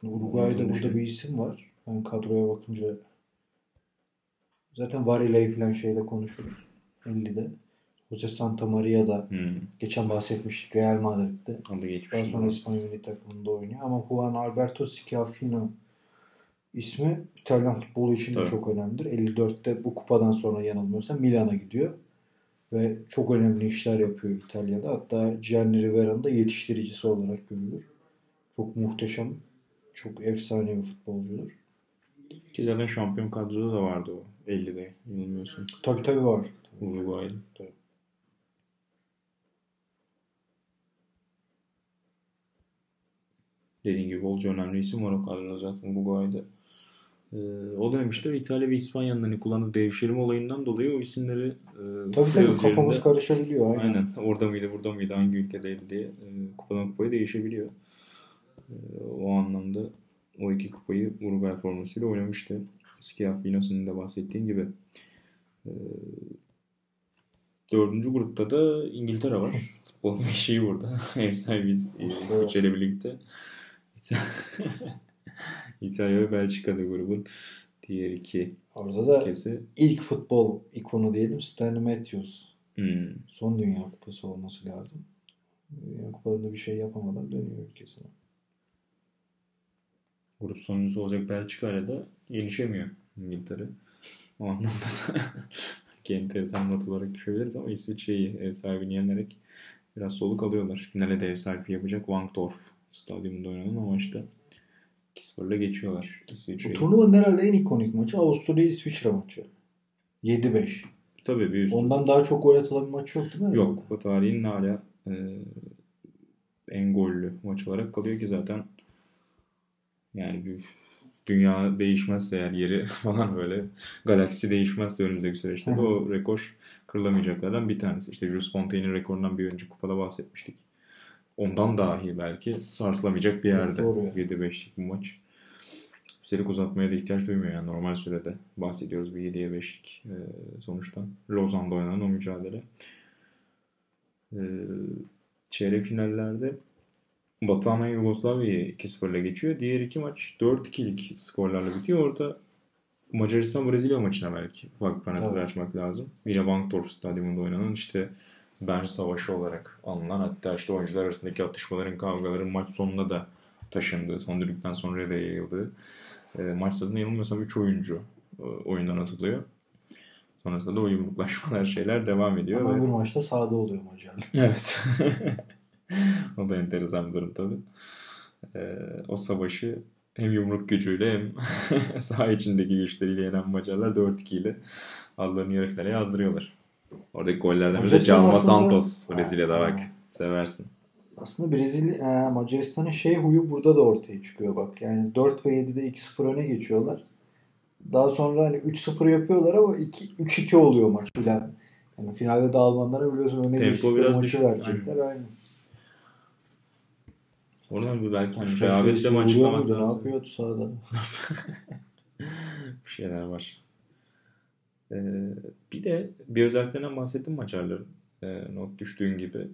Şimdi Uruguay'da burada şey. bir isim var. Ben kadroya bakınca zaten Varela falan şeyde konuşuruz. 50'de. Jose Santa Maria da Hmm. geçen bahsetmiştik Real Madrid'de. Adı geçmiş. Daha sonra İspanya milli takımında oynuyor. Ama Juan Alberto Schiaffino ismi İtalyan futbolu için de çok önemlidir. 54'te bu kupadan sonra yanılmıyorsam Milan'a gidiyor. Ve çok önemli işler yapıyor İtalya'da. Hatta Gianni Rivera'nın da yetiştiricisi olarak görülür. Çok muhteşem, çok efsane bir futbolcudur. Ki zaten şampiyon kadroda da vardı o 50'de yanılmıyorsun. Tabii tabii var. Uruguay'da. Tabii. Dediğim gibi bolca önemli isim var o kadroda zaten Uruguay'da. Ee, o dönem işte İtalya ve İspanya'nın hani kullandığı devşirme olayından dolayı o isimleri e, Tabii tabii kafamız karışabiliyor. Aynen. Aynen. Orada mıydı, burada mıydı, hangi ülkedeydi diye e, kupadan kupaya değişebiliyor. E, o anlamda o iki kupayı Uruguay formasıyla oynamıştı. Schiaffino senin de bahsettiğin gibi. E, dördüncü grupta da İngiltere var. Futbol meşiği burada. Ev sahibiyiz e, İsviçre birlikte. İta- İtalya ve Belçika'da grubun diğer iki Orada da ülkesi. ilk futbol ikonu diyelim Stanley Matthews. Hmm. Son Dünya Kupası olması lazım. Dünya Kupalarında bir şey yapamadan dönüyor ülkesine. Grup sonuncusu olacak Belçika ile de gelişemiyor İngiltere. O anlamda da ki enteresan not olarak düşebiliriz ama İsviçre'yi ev sahibini yenerek biraz soluk alıyorlar. Finale de ev sahipliği yapacak Wankdorf stadyumunda oynanan o maçta 2-0'la geçiyorlar Bu İsviçre'yi. turnuvanın herhalde en ikonik maçı Avusturya-İsviçre maçı. 7-5. Tabii bir üst Ondan daha çok gol atılan bir maç yok değil mi? Yok. Kupa tarihinin hala e, en gollü maç olarak kalıyor ki zaten yani bir dünya değişmezse eğer yeri falan böyle galaksi değişmezse önümüzdeki süreçte de o rekor kırılamayacaklardan bir tanesi. İşte Jules Fontaine'in rekorundan bir önceki kupada bahsetmiştik. Ondan dahi belki sarsılamayacak bir yerde Doğru ya. 7-5'lik bu maç. Üstelik uzatmaya da ihtiyaç duymuyor yani normal sürede bahsediyoruz bir 7'ye 5'lik e, sonuçtan. Lozan'da oynanan o mücadele. E, çeyrek finallerde Batuhan Yugoslavya'yı 2-0 ile geçiyor. Diğer iki maç 4-2'lik skorlarla bitiyor. Orada Macaristan Brezilya maçına belki ufak bir parantez evet. açmak lazım. Yine Bankdorf stadyumunda oynanan işte Bern Savaşı olarak anılan hatta işte oyuncular arasındaki atışmaların, kavgaların maç sonunda da taşındığı, son düdükten sonra da yayıldığı. E, maç sırasında yanılmıyorsam 3 oyuncu e, oyundan atılıyor. Sonrasında da o yumruklaşmalar şeyler devam ediyor. Ama ve... bir maçta sahada oluyor Macar. Evet. o da enteresan bir durum tabii. E, o savaşı hem yumruk gücüyle hem saha içindeki güçleriyle yenen Macarlar 4-2 ile adlarını yarı yazdırıyorlar. Oradaki gollerden biri de Calma Santos. Brezilya'da bak. Seversin. Aslında Brezilya, Macaristan'ın şey huyu burada da ortaya çıkıyor bak. Yani 4 ve 7'de 2-0 öne geçiyorlar. Daha sonra hani 3-0 yapıyorlar ama 3-2 oluyor maç filan. Yani finalde de Almanlara biliyorsun öne geçtikleri maçı düşük. verecekler. Aynen. Aynen. Oradan bir belki hani rehavetle mi açıklamak lazım? Ne yapıyordu sahada? bir şeyler var. Ee, bir de bir özelliklerinden bahsettim maçarların. Ee, not düştüğün gibi.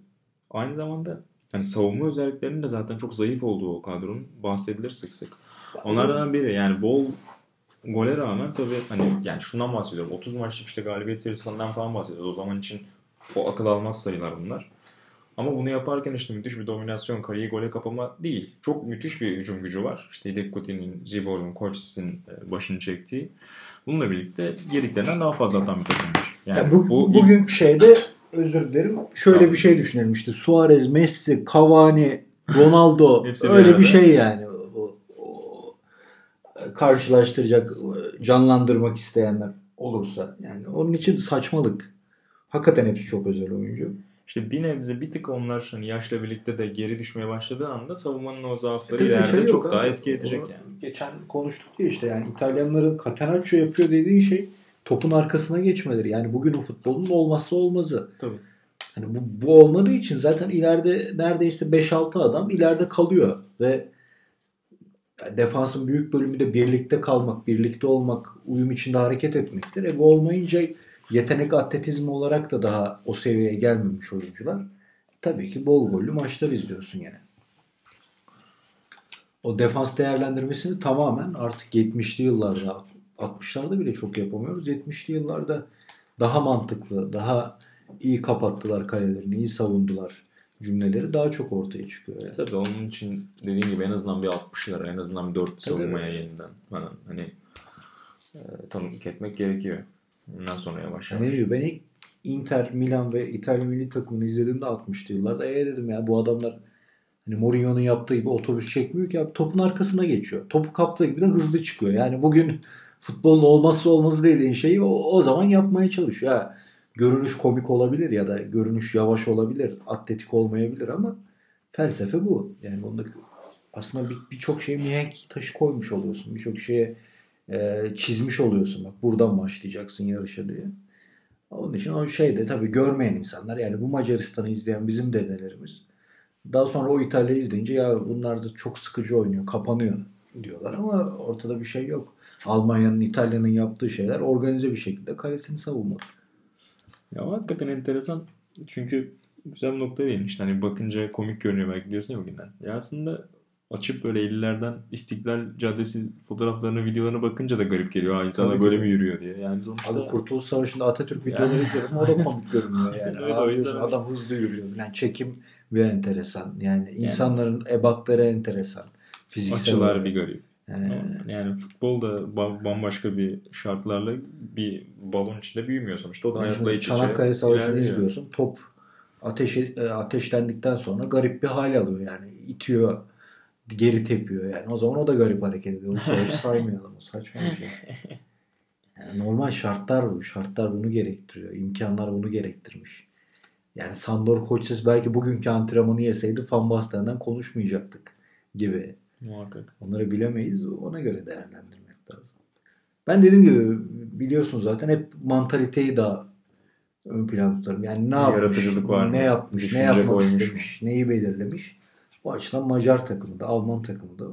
Aynı zamanda hani savunma özelliklerinin de zaten çok zayıf olduğu o kadronun bahsedilir sık sık. Onlardan biri yani bol gole rağmen tabii hani yani şundan bahsediyorum. 30 maçlık işte galibiyet serisinden falan bahsediyoruz. O zaman için o akıl almaz sayılar bunlar. Ama bunu yaparken işte müthiş bir dominasyon, kaleyi gole kapama değil. Çok müthiş bir hücum gücü var. İşte Hidek Zibor'un, Koçsiz'in e, başını çektiği. Bununla birlikte geriklerinden daha fazla atan bir takım var. Yani ya bu, bu bugünkü şeyde özür dilerim. Şöyle tamam. bir şey düşünelim işte Suarez, Messi, Cavani, Ronaldo öyle bir şey yani. O, o, karşılaştıracak, canlandırmak isteyenler olursa. Yani onun için saçmalık. Hakikaten hepsi çok özel oyuncu. İşte bir nebze bir tık onlar hani yaşla birlikte de geri düşmeye başladığı anda savunmanın o zaafları e ileride şey çok daha etki edecek yani. Geçen konuştuk diye işte yani İtalyanların Catenaccio yapıyor dediğin şey topun arkasına geçmeleri. Yani bugün o futbolun olmazsa olmazı. Tabii. Hani bu, bu olmadığı için zaten ileride neredeyse 5-6 adam ileride kalıyor ve defansın büyük bölümü de birlikte kalmak, birlikte olmak, uyum içinde hareket etmektir. E bu olmayınca yetenek atletizmi olarak da daha o seviyeye gelmemiş oyuncular. Tabii ki bol gollü maçlar izliyorsun yani. O defans değerlendirmesini tamamen artık 70'li yıllarda 60'larda bile çok yapamıyoruz. 70'li yıllarda daha mantıklı, daha iyi kapattılar kalelerini, iyi savundular cümleleri daha çok ortaya çıkıyor. Yani. Tabii onun için dediğin gibi en azından bir 60'lara, en azından bir 4 savunmaya yeniden falan hani e, tanıklık etmek gerekiyor. Ondan sonra yavaş yavaş. Yani ben ilk Inter, Milan ve İtalya milli takımını izlediğimde 60'lı yıllarda e dedim ya bu adamlar hani Mourinho'nun yaptığı gibi otobüs çekmiyor ki abi topun arkasına geçiyor. Topu kaptığı gibi de hızlı çıkıyor. Yani bugün futbolun olmazsa olmazı dediğin şeyi o, o zaman yapmaya çalışıyor. Ha, görünüş komik olabilir ya da görünüş yavaş olabilir, atletik olmayabilir ama felsefe bu. Yani onda aslında birçok bir şeye mihenk taşı koymuş oluyorsun. Birçok şeye e, çizmiş oluyorsun. Bak buradan başlayacaksın yarışa diye. Onun için o şeyde tabii görmeyen insanlar yani bu Macaristan'ı izleyen bizim dedelerimiz daha sonra o İtalya'yı izleyince ya bunlar da çok sıkıcı oynuyor, kapanıyor diyorlar ama ortada bir şey yok. Almanya'nın, İtalya'nın yaptığı şeyler organize bir şekilde kalesini savunmak. Ya hakikaten enteresan. Çünkü güzel bir nokta değil. İşte hani bakınca komik görünüyor belki diyorsun ya bugünden. Ya aslında açıp böyle 50'lerden İstiklal Caddesi fotoğraflarına, videolarına bakınca da garip geliyor. Ha insanlar böyle mi yürüyor diye. Yani sonuçta... Abi Kurtuluş Savaşı'nda Atatürk videoları yani... izliyorum. O da komik görünüyor yani. Öyle, Abi yüzden... adam hızlı yürüyor. Yani çekim bir enteresan. Yani insanların yani... ebatları enteresan. Fiziksel Açılar olarak. bir garip. Yani, yani futbol da bambaşka bir şartlarla bir balon içinde büyümüyor sonuçta. O da hayatla iç içe Çanakkale Savaşı'nı izliyorsun. Top ateşi, e, ateşlendikten sonra garip bir hal alıyor yani. itiyor geri tepiyor yani. O zaman o da garip hareket ediyor. O savaşı saymayalım. O saçma bir şey. Yani normal şartlar bu. Şartlar bunu gerektiriyor. İmkanlar bunu gerektirmiş. Yani Sandor Koçses belki bugünkü antrenmanı yeseydi Van Basten'den konuşmayacaktık gibi. Muhakkak. Onları bilemeyiz. Ona göre değerlendirmek lazım. Ben dediğim gibi biliyorsun zaten hep mantaliteyi daha ön plan tutarım. Yani ne yapmış, var ne yapmış, ne yapmak koymuş. istemiş, neyi belirlemiş. Bu açıdan Macar takımı da, Alman takımı da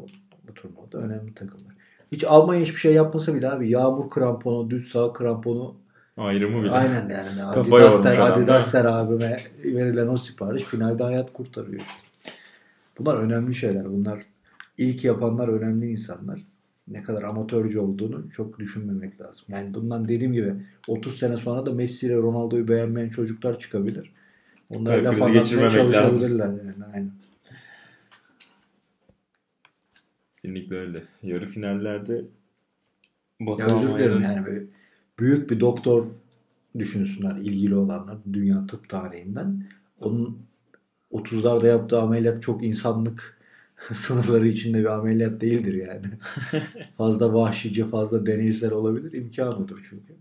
bu turnuvada önemli takımlar. Hiç Almanya hiçbir şey yapmasa bile abi yağmur kramponu, düz sağ kramponu Ayrımı bile. aynen yani Adidas'ler, Adidas'ler abime verilen o sipariş finalde hayat kurtarıyor. Bunlar önemli şeyler. Bunlar ilk yapanlar önemli insanlar. Ne kadar amatörce olduğunu çok düşünmemek lazım. Yani bundan dediğim gibi 30 sene sonra da Messi ile Ronaldo'yu beğenmeyen çocuklar çıkabilir. Onlarla Kalp krizi falan geçirmemek lazım. çalışabilirler yani. Aynen. Kesinlikle öyle. Yarı finallerde Batı Ya özür dilerim yani böyle büyük bir doktor düşünsünler ilgili olanlar dünya tıp tarihinden. Onun 30'larda yaptığı ameliyat çok insanlık sınırları içinde bir ameliyat değildir yani. fazla vahşice fazla deneysel olabilir imkanıdır çünkü.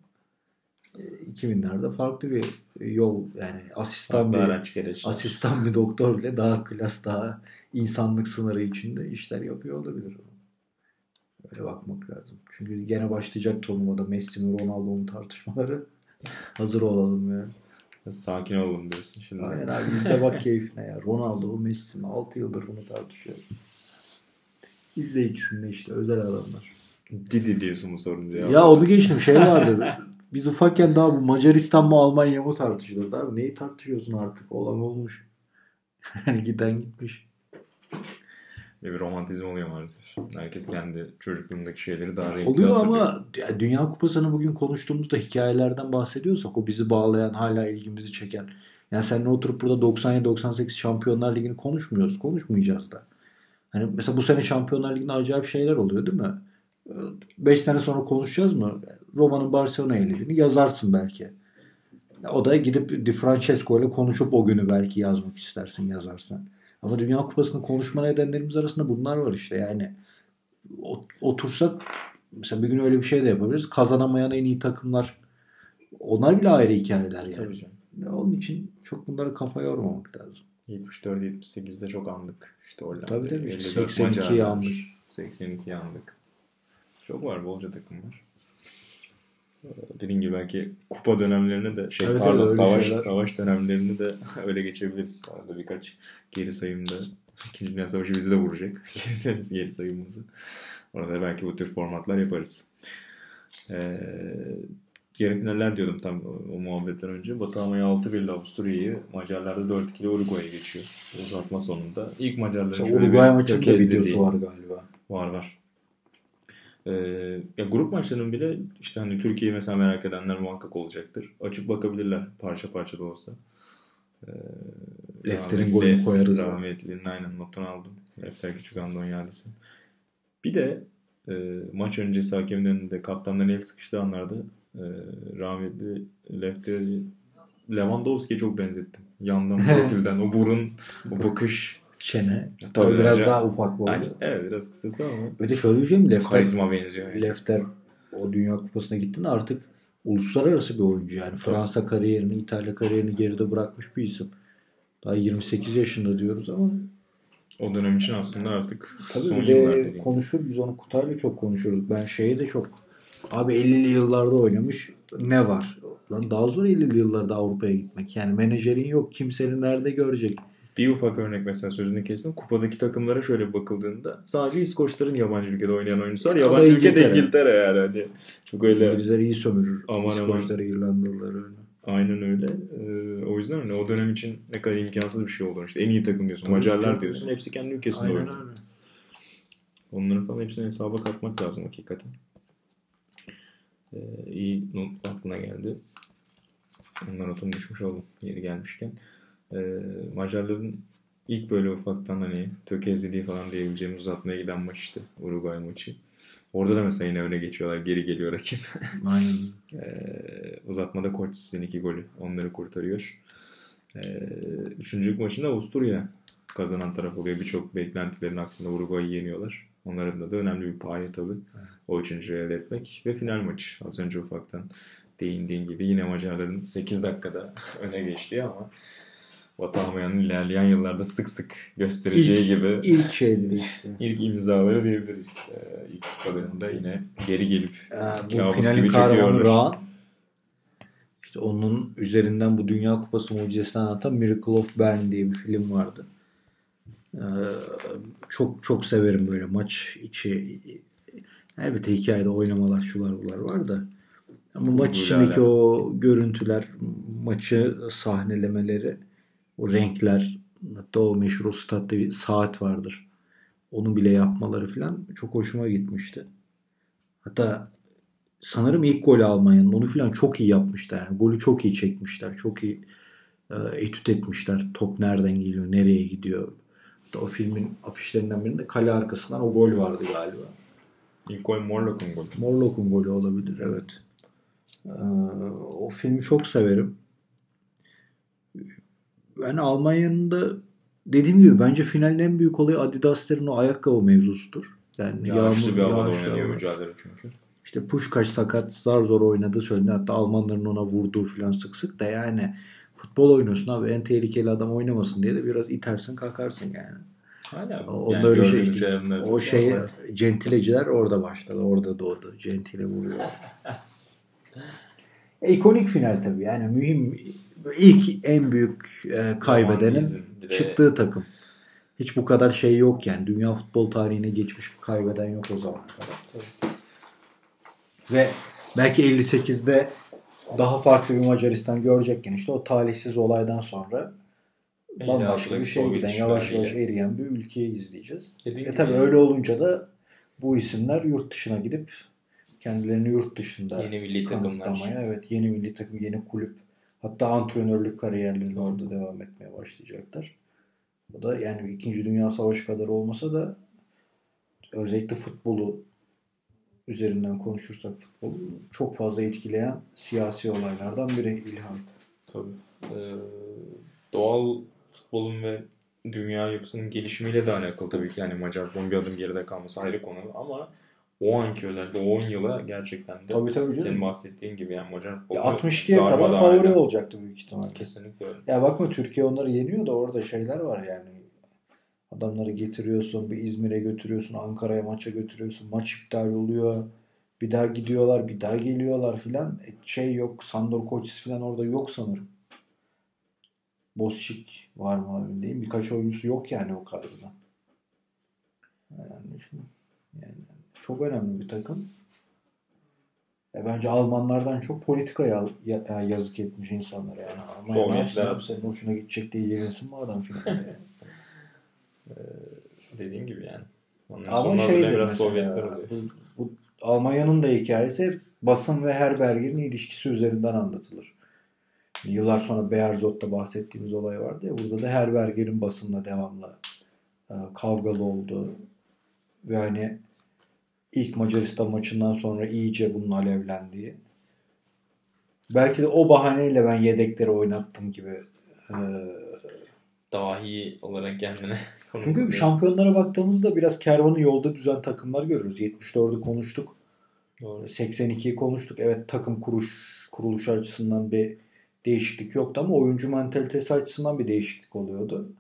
E, 2000'lerde farklı bir yol yani asistan Farklı bir asistan bir doktor bile daha klas daha insanlık sınırı içinde işler yapıyor olabilir. Öyle bakmak lazım. Çünkü gene başlayacak turnuvada Messi mi Ronaldo'nun tartışmaları. Hazır olalım ya. Sakin olun diyorsun şimdi. Aynen abi izle bak keyfine ya. Ronaldo Messi mi? 6 yıldır bunu tartışıyoruz. İkisini de işte özel adamlar. Didi diyorsun bu sorunun cevabı. Ya onu geçtim şey vardı. Biz ufakken daha bu Macaristan mı Almanya mı tartışılırdı abi. Neyi tartışıyorsun artık? Olan olmuş. Yani giden gitmiş. Bir romantizm oluyor maalesef. Herkes kendi çocukluğundaki şeyleri daha renkli Oluyor hatırlıyor. ama ya Dünya Kupası'nı bugün konuştuğumuzda hikayelerden bahsediyorsak o bizi bağlayan hala ilgimizi çeken. Yani seninle oturup burada 97-98 Şampiyonlar Ligi'ni konuşmuyoruz. Konuşmayacağız da. Hani mesela bu sene Şampiyonlar Ligi'nde acayip şeyler oluyor değil mi? 5 sene sonra konuşacağız mı? Roma'nın Barcelona elediğini yazarsın belki. O da gidip Di Francesco ile konuşup o günü belki yazmak istersin yazarsan. Ama Dünya Kupası'nı konuşma nedenlerimiz arasında bunlar var işte. Yani ot- otursak mesela bir gün öyle bir şey de yapabiliriz. Kazanamayan en iyi takımlar onlar bile ayrı hikayeler yani. Tabii canım. Onun için çok bunlara kafa yormamak lazım. 74-78'de çok andık. İşte Hollanda. Tabii tabii. 54 82'yi Macarlar, andık. 82'yi andık. Çok var bolca takım var. Dediğim gibi belki kupa dönemlerine de şey Evet, pardon evet, savaş şeyler. savaş dönemlerini de öyle geçebiliriz. Arada birkaç geri sayımda İkinci Dünya Savaşı bizi de vuracak. Geri, geri sayımımızı. Orada belki bu tür formatlar yaparız. Ee, yarı finaller diyordum tam o, o muhabbetten önce. Batı Almanya 6-1 ile Avusturya'yı, Macarlar da 4-2 ile Uruguay'a geçiyor. Uzatma sonunda. İlk Macarların şöyle Uruguay bir maçında videosu var galiba. Var var. Ee, ya grup maçlarının bile işte hani Türkiye'yi mesela merak edenler muhakkak olacaktır. Açıp bakabilirler parça parça da olsa. Ee, Lefter'in golünü koyarız. Rahmetlinin aynen notunu aldım. Lefter Küçük Andonyadis'i. Bir de e, maç öncesi hakemin önünde kaptanların el sıkıştığı anlarda e, rahmetli Lefter'i Lewandowski'ye çok benzettim. Yandan profilden o burun, o bakış. Çene. Tabii Tabii biraz daha ufak bu arada. Evet biraz kısası ama de şöyle bir şey mi? Lefter, karizma benziyor. Yani. Lefter o Dünya Kupası'na gittiğinde artık uluslararası bir oyuncu yani. Fransa kariyerini, İtalya kariyerini geride bırakmış bir isim. Daha 28 yaşında diyoruz ama O dönem için aslında artık tabii son de dediğim. konuşur biz onu Kutay'la çok konuşuruz. Ben şeyi de çok abi 50'li yıllarda oynamış ne var? Lan daha zor 50'li yıllarda Avrupa'ya gitmek. Yani menajerin yok. Kimsenin nerede görecek? Bir ufak örnek mesela sözünü kestim. Kupadaki takımlara şöyle bakıldığında sadece İskoçların yabancı ülkede oynayan oyuncusu var. Yabancı ülke de İngiltere. Yani. Hani çok öyle İngilizler iyi sömürür. Aman. İskoçları, İrlandalıları öyle. aynen öyle. Ee, o yüzden hani o dönem için ne kadar imkansız bir şey oldu. İşte en iyi takım diyorsun. Tabii Macarlar diyorsun. Hepsi kendi ülkesinde Aynen öyle. Onların falan hepsini hesaba katmak lazım hakikaten. Ee, iyi not aklına geldi. Ondan notunu düşmüş oldum yeri gelmişken. Ee, Macarların ilk böyle ufaktan hani tökezlediği falan diyebileceğimiz uzatmaya giden maç işte. Uruguay maçı. Orada da mesela yine öne geçiyorlar. Geri geliyor rakip. Aynen. Ee, uzatmada Koçsiz'in iki golü. Onları kurtarıyor. Ee, üçüncü maçında Avusturya kazanan taraf oluyor. Birçok beklentilerin aksine Uruguay'ı yeniyorlar. Onların da, da önemli bir payı tabii. O üçüncüyü elde etmek. Ve final maçı. Az önce ufaktan değindiğin gibi yine Macarların 8 dakikada öne geçtiği ama Batı Almanya'nın ilerleyen yıllarda sık sık göstereceği İlk- gibi İlk şeydir işte. ilk imzaları diyebiliriz. Ee, ilk kadarında yine geri gelip Ee, bu finalin kahramanı. Raan. İşte onun üzerinden bu Dünya Kupası mucizesini anlatan Miracle of Bern diye bir film vardı. Ee, çok çok severim böyle maç içi Elbette hikayede oynamalar şular bular var da. Ama Bu maç içindeki o görüntüler, maçı sahnelemeleri, o renkler, hatta o meşhur o statta bir saat vardır. Onu bile yapmaları falan çok hoşuma gitmişti. Hatta sanırım ilk golü Almanya'nın onu falan çok iyi yapmışlar. Yani golü çok iyi çekmişler. Çok iyi e, etüt etmişler. Top nereden geliyor, nereye gidiyor. Hatta o filmin afişlerinden birinde kale arkasından o gol vardı galiba. İlk gol Morlock'un golü. Morlock'un golü olabilir evet. Ee, o filmi çok severim. Ben Almanya'nın da dediğim gibi bence finalin en büyük olayı Adidas'lerin o ayakkabı mevzusudur. Yani Yağışlı bir havada oynanıyor mücadele çünkü. İşte Puşkaş sakat zar zor oynadı söyledi. Hatta Almanların ona vurduğu falan sık sık da yani futbol oynuyorsun abi en tehlikeli adam oynamasın diye de biraz itersin kalkarsın yani. Hala Onda yani öyle şey şeylerden O şey centileciler orada başladı. Orada doğdu. Gentile vuruyor. E, İkonik final tabii. Yani mühim ilk en büyük e, kaybedenin çıktığı takım. Hiç bu kadar şey yok yani. Dünya futbol tarihine geçmiş bir kaybeden yok o kadar. Ve belki 58'de daha farklı bir Macaristan görecekken işte o talihsiz olaydan sonra bambaşka bir şey giden yavaş yavaş eriyen bir ülkeyi izleyeceğiz. E gibi tabi öyle olunca da bu isimler yurt dışına gidip kendilerini yurt dışında Yeni milli kanıtlamaya evet yeni milli takım, yeni kulüp hatta antrenörlük kariyerlerine orada devam etmeye başlayacaklar. Bu da yani 2. Dünya Savaşı kadar olmasa da özellikle futbolu üzerinden konuşursak futbolu çok fazla etkileyen siyasi olaylardan biri İlhan. Tabii. Ee, doğal futbolun ve dünya yapısının gelişimiyle de alakalı tabii ki. Yani Macar bunun bir adım geride kalması ayrı konu ama o anki özellikle o 10 yıla gerçekten de Tabii tabii senin bahsettiğin gibi yani Macar futbolu Ya 62'ye kadar favori eden. olacaktı büyük ihtimalle. Kesinlikle öyle. Ya bakma Türkiye onları yeniyor da orada şeyler var yani. Adamları getiriyorsun, bir İzmir'e götürüyorsun, Ankara'ya maça götürüyorsun, maç iptal oluyor. Bir daha gidiyorlar, bir daha geliyorlar filan. E, şey yok, Sandor Koçis filan orada yok sanırım. Bosçik var mı emin değilim. Birkaç oyuncusu yok yani o kadroda. Yani, yani çok önemli bir takım. E bence Almanlardan çok politikaya ya- ya- yazık etmiş insanlar yani. Almanya senin hoşuna gidecek diye yenilsin mi adam filan. Dediğin gibi yani. Ondan Ama şey biraz Sovyetler oluyor. bu, bu Almanya'nın da hikayesi hep basın ve Herberger'in ilişkisi üzerinden anlatılır. Yıllar sonra Beyerzot'ta bahsettiğimiz olay vardı ya burada da Herberger'in basınla devamlı e, kavgalı olduğu ve hani ilk Macaristan maçından sonra iyice bunun alevlendiği. Belki de o bahaneyle ben yedekleri oynattım gibi. e, Dahi olarak kendine Çünkü şampiyonlara baktığımızda biraz kervanı yolda düzen takımlar görürüz. 74'ü konuştuk. Doğru. 82'yi konuştuk. Evet takım kuruş kuruluşu açısından bir değişiklik yoktu ama oyuncu mentalitesi açısından bir değişiklik oluyordu.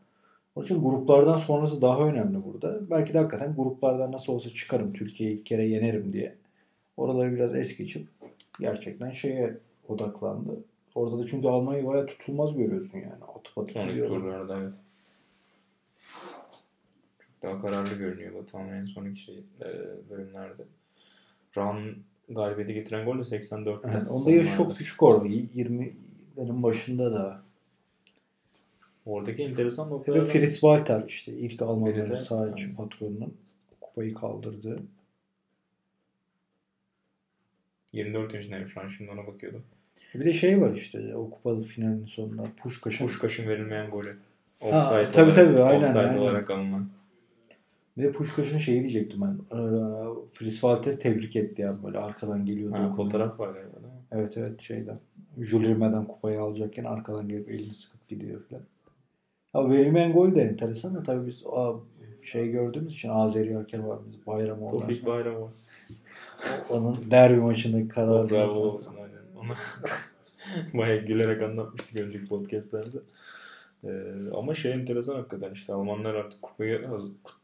Onun için gruplardan sonrası daha önemli burada. Belki de hakikaten gruplardan nasıl olsa çıkarım Türkiye'yi ilk kere yenerim diye. Oraları biraz es geçip gerçekten şeye odaklandı. Orada da çünkü Almanya'yı bayağı tutulmaz görüyorsun yani. Atıp atıp Sonraki gidiyorlar. turlarda evet. Çok daha kararlı görünüyor Batuhan en sonraki şey, e, bölümlerde. Ran galibiyeti getiren gol de 84'te. Evet, onda sonlarda. çok küçük orada. 20'lerin başında da. Oradaki enteresan Ve noktalardan Fritz Walter işte ilk Almanların içi Aynen. patronunun kupayı kaldırdığı. 24 yaşındayım şu an şimdi ona bakıyordum. Bir de şey var işte o kupa finalinin sonunda Puşkaş'ın. Puşkaş'ın verilmeyen golü. Ha, Offside tabii olarak, tabii, aynen, offside aynen. olarak alınan. De Puşkaş'ın şeyi diyecektim ben. Ee, Fritz Walter tebrik etti yani böyle arkadan geliyordu. Ha, fotoğraf var galiba değil mi? Evet evet şeyden. Jules Rimet'den kupayı alacakken arkadan gelip elini sıkıp gidiyor falan. Ha, verilmeyen gol de enteresan da tabii biz aa, şey gördüğümüz için Azeri hakem var. Biz bayram oradan Tofik. Bayram var. Onun derbi maçındaki kararı. Bravo olsun aynen. Ona bayağı gülerek anlatmıştık önceki podcastlerde. Ee, ama şey enteresan hakikaten işte Almanlar artık kupayı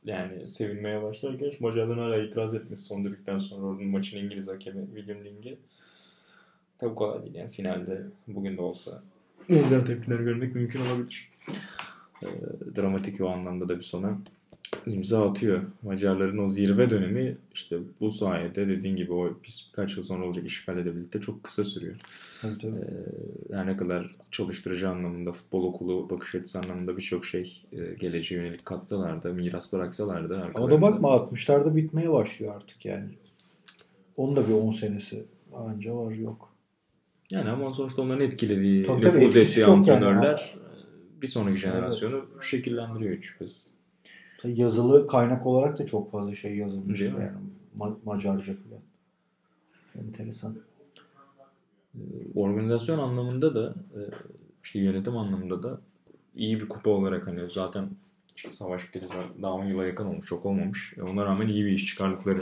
yani sevinmeye başlarken Macarların hala itiraz etmesi son düdükten sonra orada maçın İngiliz hakemi William Ling'i. Tabii kolay değil yani finalde bugün de olsa benzer tepkiler görmek mümkün olabilir. Ee, dramatik o anlamda da bir sona imza atıyor. Macarların o zirve dönemi işte bu sayede dediğin gibi o biz birkaç yıl sonra olacak işgalle birlikte çok kısa sürüyor. Tabii, tabii. Ee, her ne kadar çalıştırıcı anlamında, futbol okulu bakış açısı anlamında birçok şey e, geleceğe yönelik katsalar da, miras bıraksalar da. Ama da arkalarında- bakma 60'larda bitmeye başlıyor artık yani. Onun da bir 10 senesi anca var yok. Yani ama sonuçta onların etkilediği, Tabii nüfuz ettiği çok yani. Bir sonraki jenerasyonu şekillendiriyor hiç şüphesiz. Yazılı kaynak olarak da çok fazla şey yazılmış yani Ma- Macarca falan. Enteresan. organizasyon anlamında da e, işte yönetim anlamında da iyi bir kupa olarak hani zaten işte savaş biteli daha 10 yıla yakın olmuş çok olmamış. E, Ona rağmen iyi bir iş çıkardıkları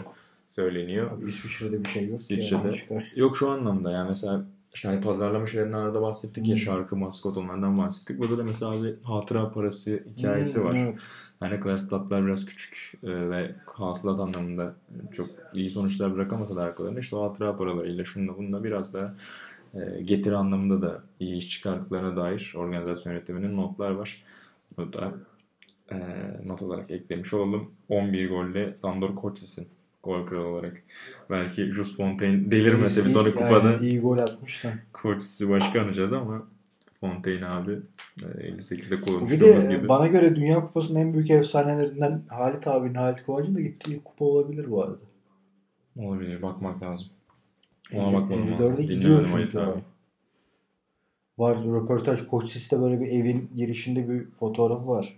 söyleniyor. Abi İsviçre'de bir şey yok. İsviçre'de. yani. Yok şu anlamda yani mesela işte hani pazarlama şeylerinden arada bahsettik ya Hmm. şarkı maskot onlardan bahsettik. Burada da mesela bir hatıra parası hikayesi Hmm, var. evet. Ne kadar statlar biraz küçük e, ve hasılat anlamında çok iyi sonuçlar bırakamasa da arkalarında işte o hatıra paralarıyla şununla bununla biraz daha e, getiri anlamında da iyi iş çıkarttıklarına dair organizasyon yönetiminin notlar var. Bunu da e, not olarak eklemiş olalım. 11 golle Sandor Kocsis gol kralı olarak. Belki Jus Fontaine delirmese bir Yani kupada iyi gol atmış da. Koccis'i başka anacağız ama Fontaine abi e, 58'de Bir konuştuğumuz de gibi. bana göre Dünya Kupası'nın en büyük efsanelerinden Halit abinin, Halit Kıvancı'nın da gittiği kupa olabilir bu arada. Olabilir bakmak lazım. Ona 50 bakmadım. 54'e abi. gidiyor çünkü Halit abi. Var röportaj Koçsis'te böyle bir evin girişinde bir fotoğrafı var.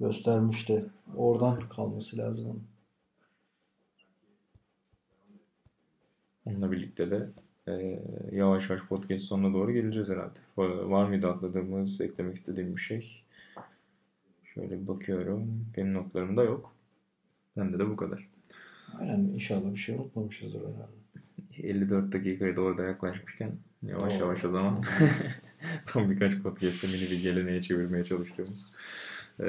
Göstermişti. Oradan kalması lazım onun. Onunla birlikte de e, yavaş yavaş podcast sonuna doğru geleceğiz herhalde. Va- Var mıydı atladığımız, eklemek istediğim bir şey? Şöyle bir bakıyorum. Benim notlarımda yok. Bende de bu kadar. Aynen inşallah bir şey unutmamışızdır herhalde. 54 dakikaya doğru da yaklaşmışken yavaş yavaş o zaman son birkaç podcast'te mini bir geleneğe çevirmeye çalıştığımız e,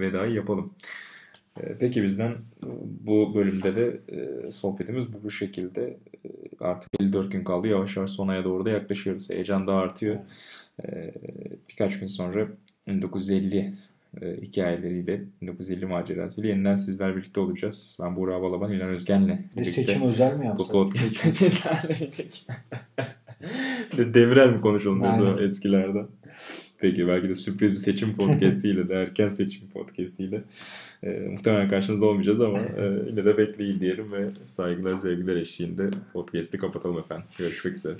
vedayı yapalım. E, peki bizden bu bölümde de e, sohbetimiz bu, bu şekilde. E, artık 54 gün kaldı. Yavaş yavaş sonaya doğru da yaklaşıyoruz. Heyecan da artıyor. E, birkaç gün sonra 1950 e, hikayeleriyle, 1950 macerasıyla yeniden sizler birlikte olacağız. Ben Buğra Balaban, İlhan Özgen'le birlikte. seçim özel mi Bu yapsak? podcast'te sizlerleydik. De Demirel mi konuşalım eskilerden? Peki belki de sürpriz bir seçim podcastiyle de erken seçim podcastiyle e, muhtemelen karşınızda olmayacağız ama e, yine de bekleyin diyelim ve saygılar sevgiler eşliğinde podcast'i kapatalım efendim. Görüşmek üzere.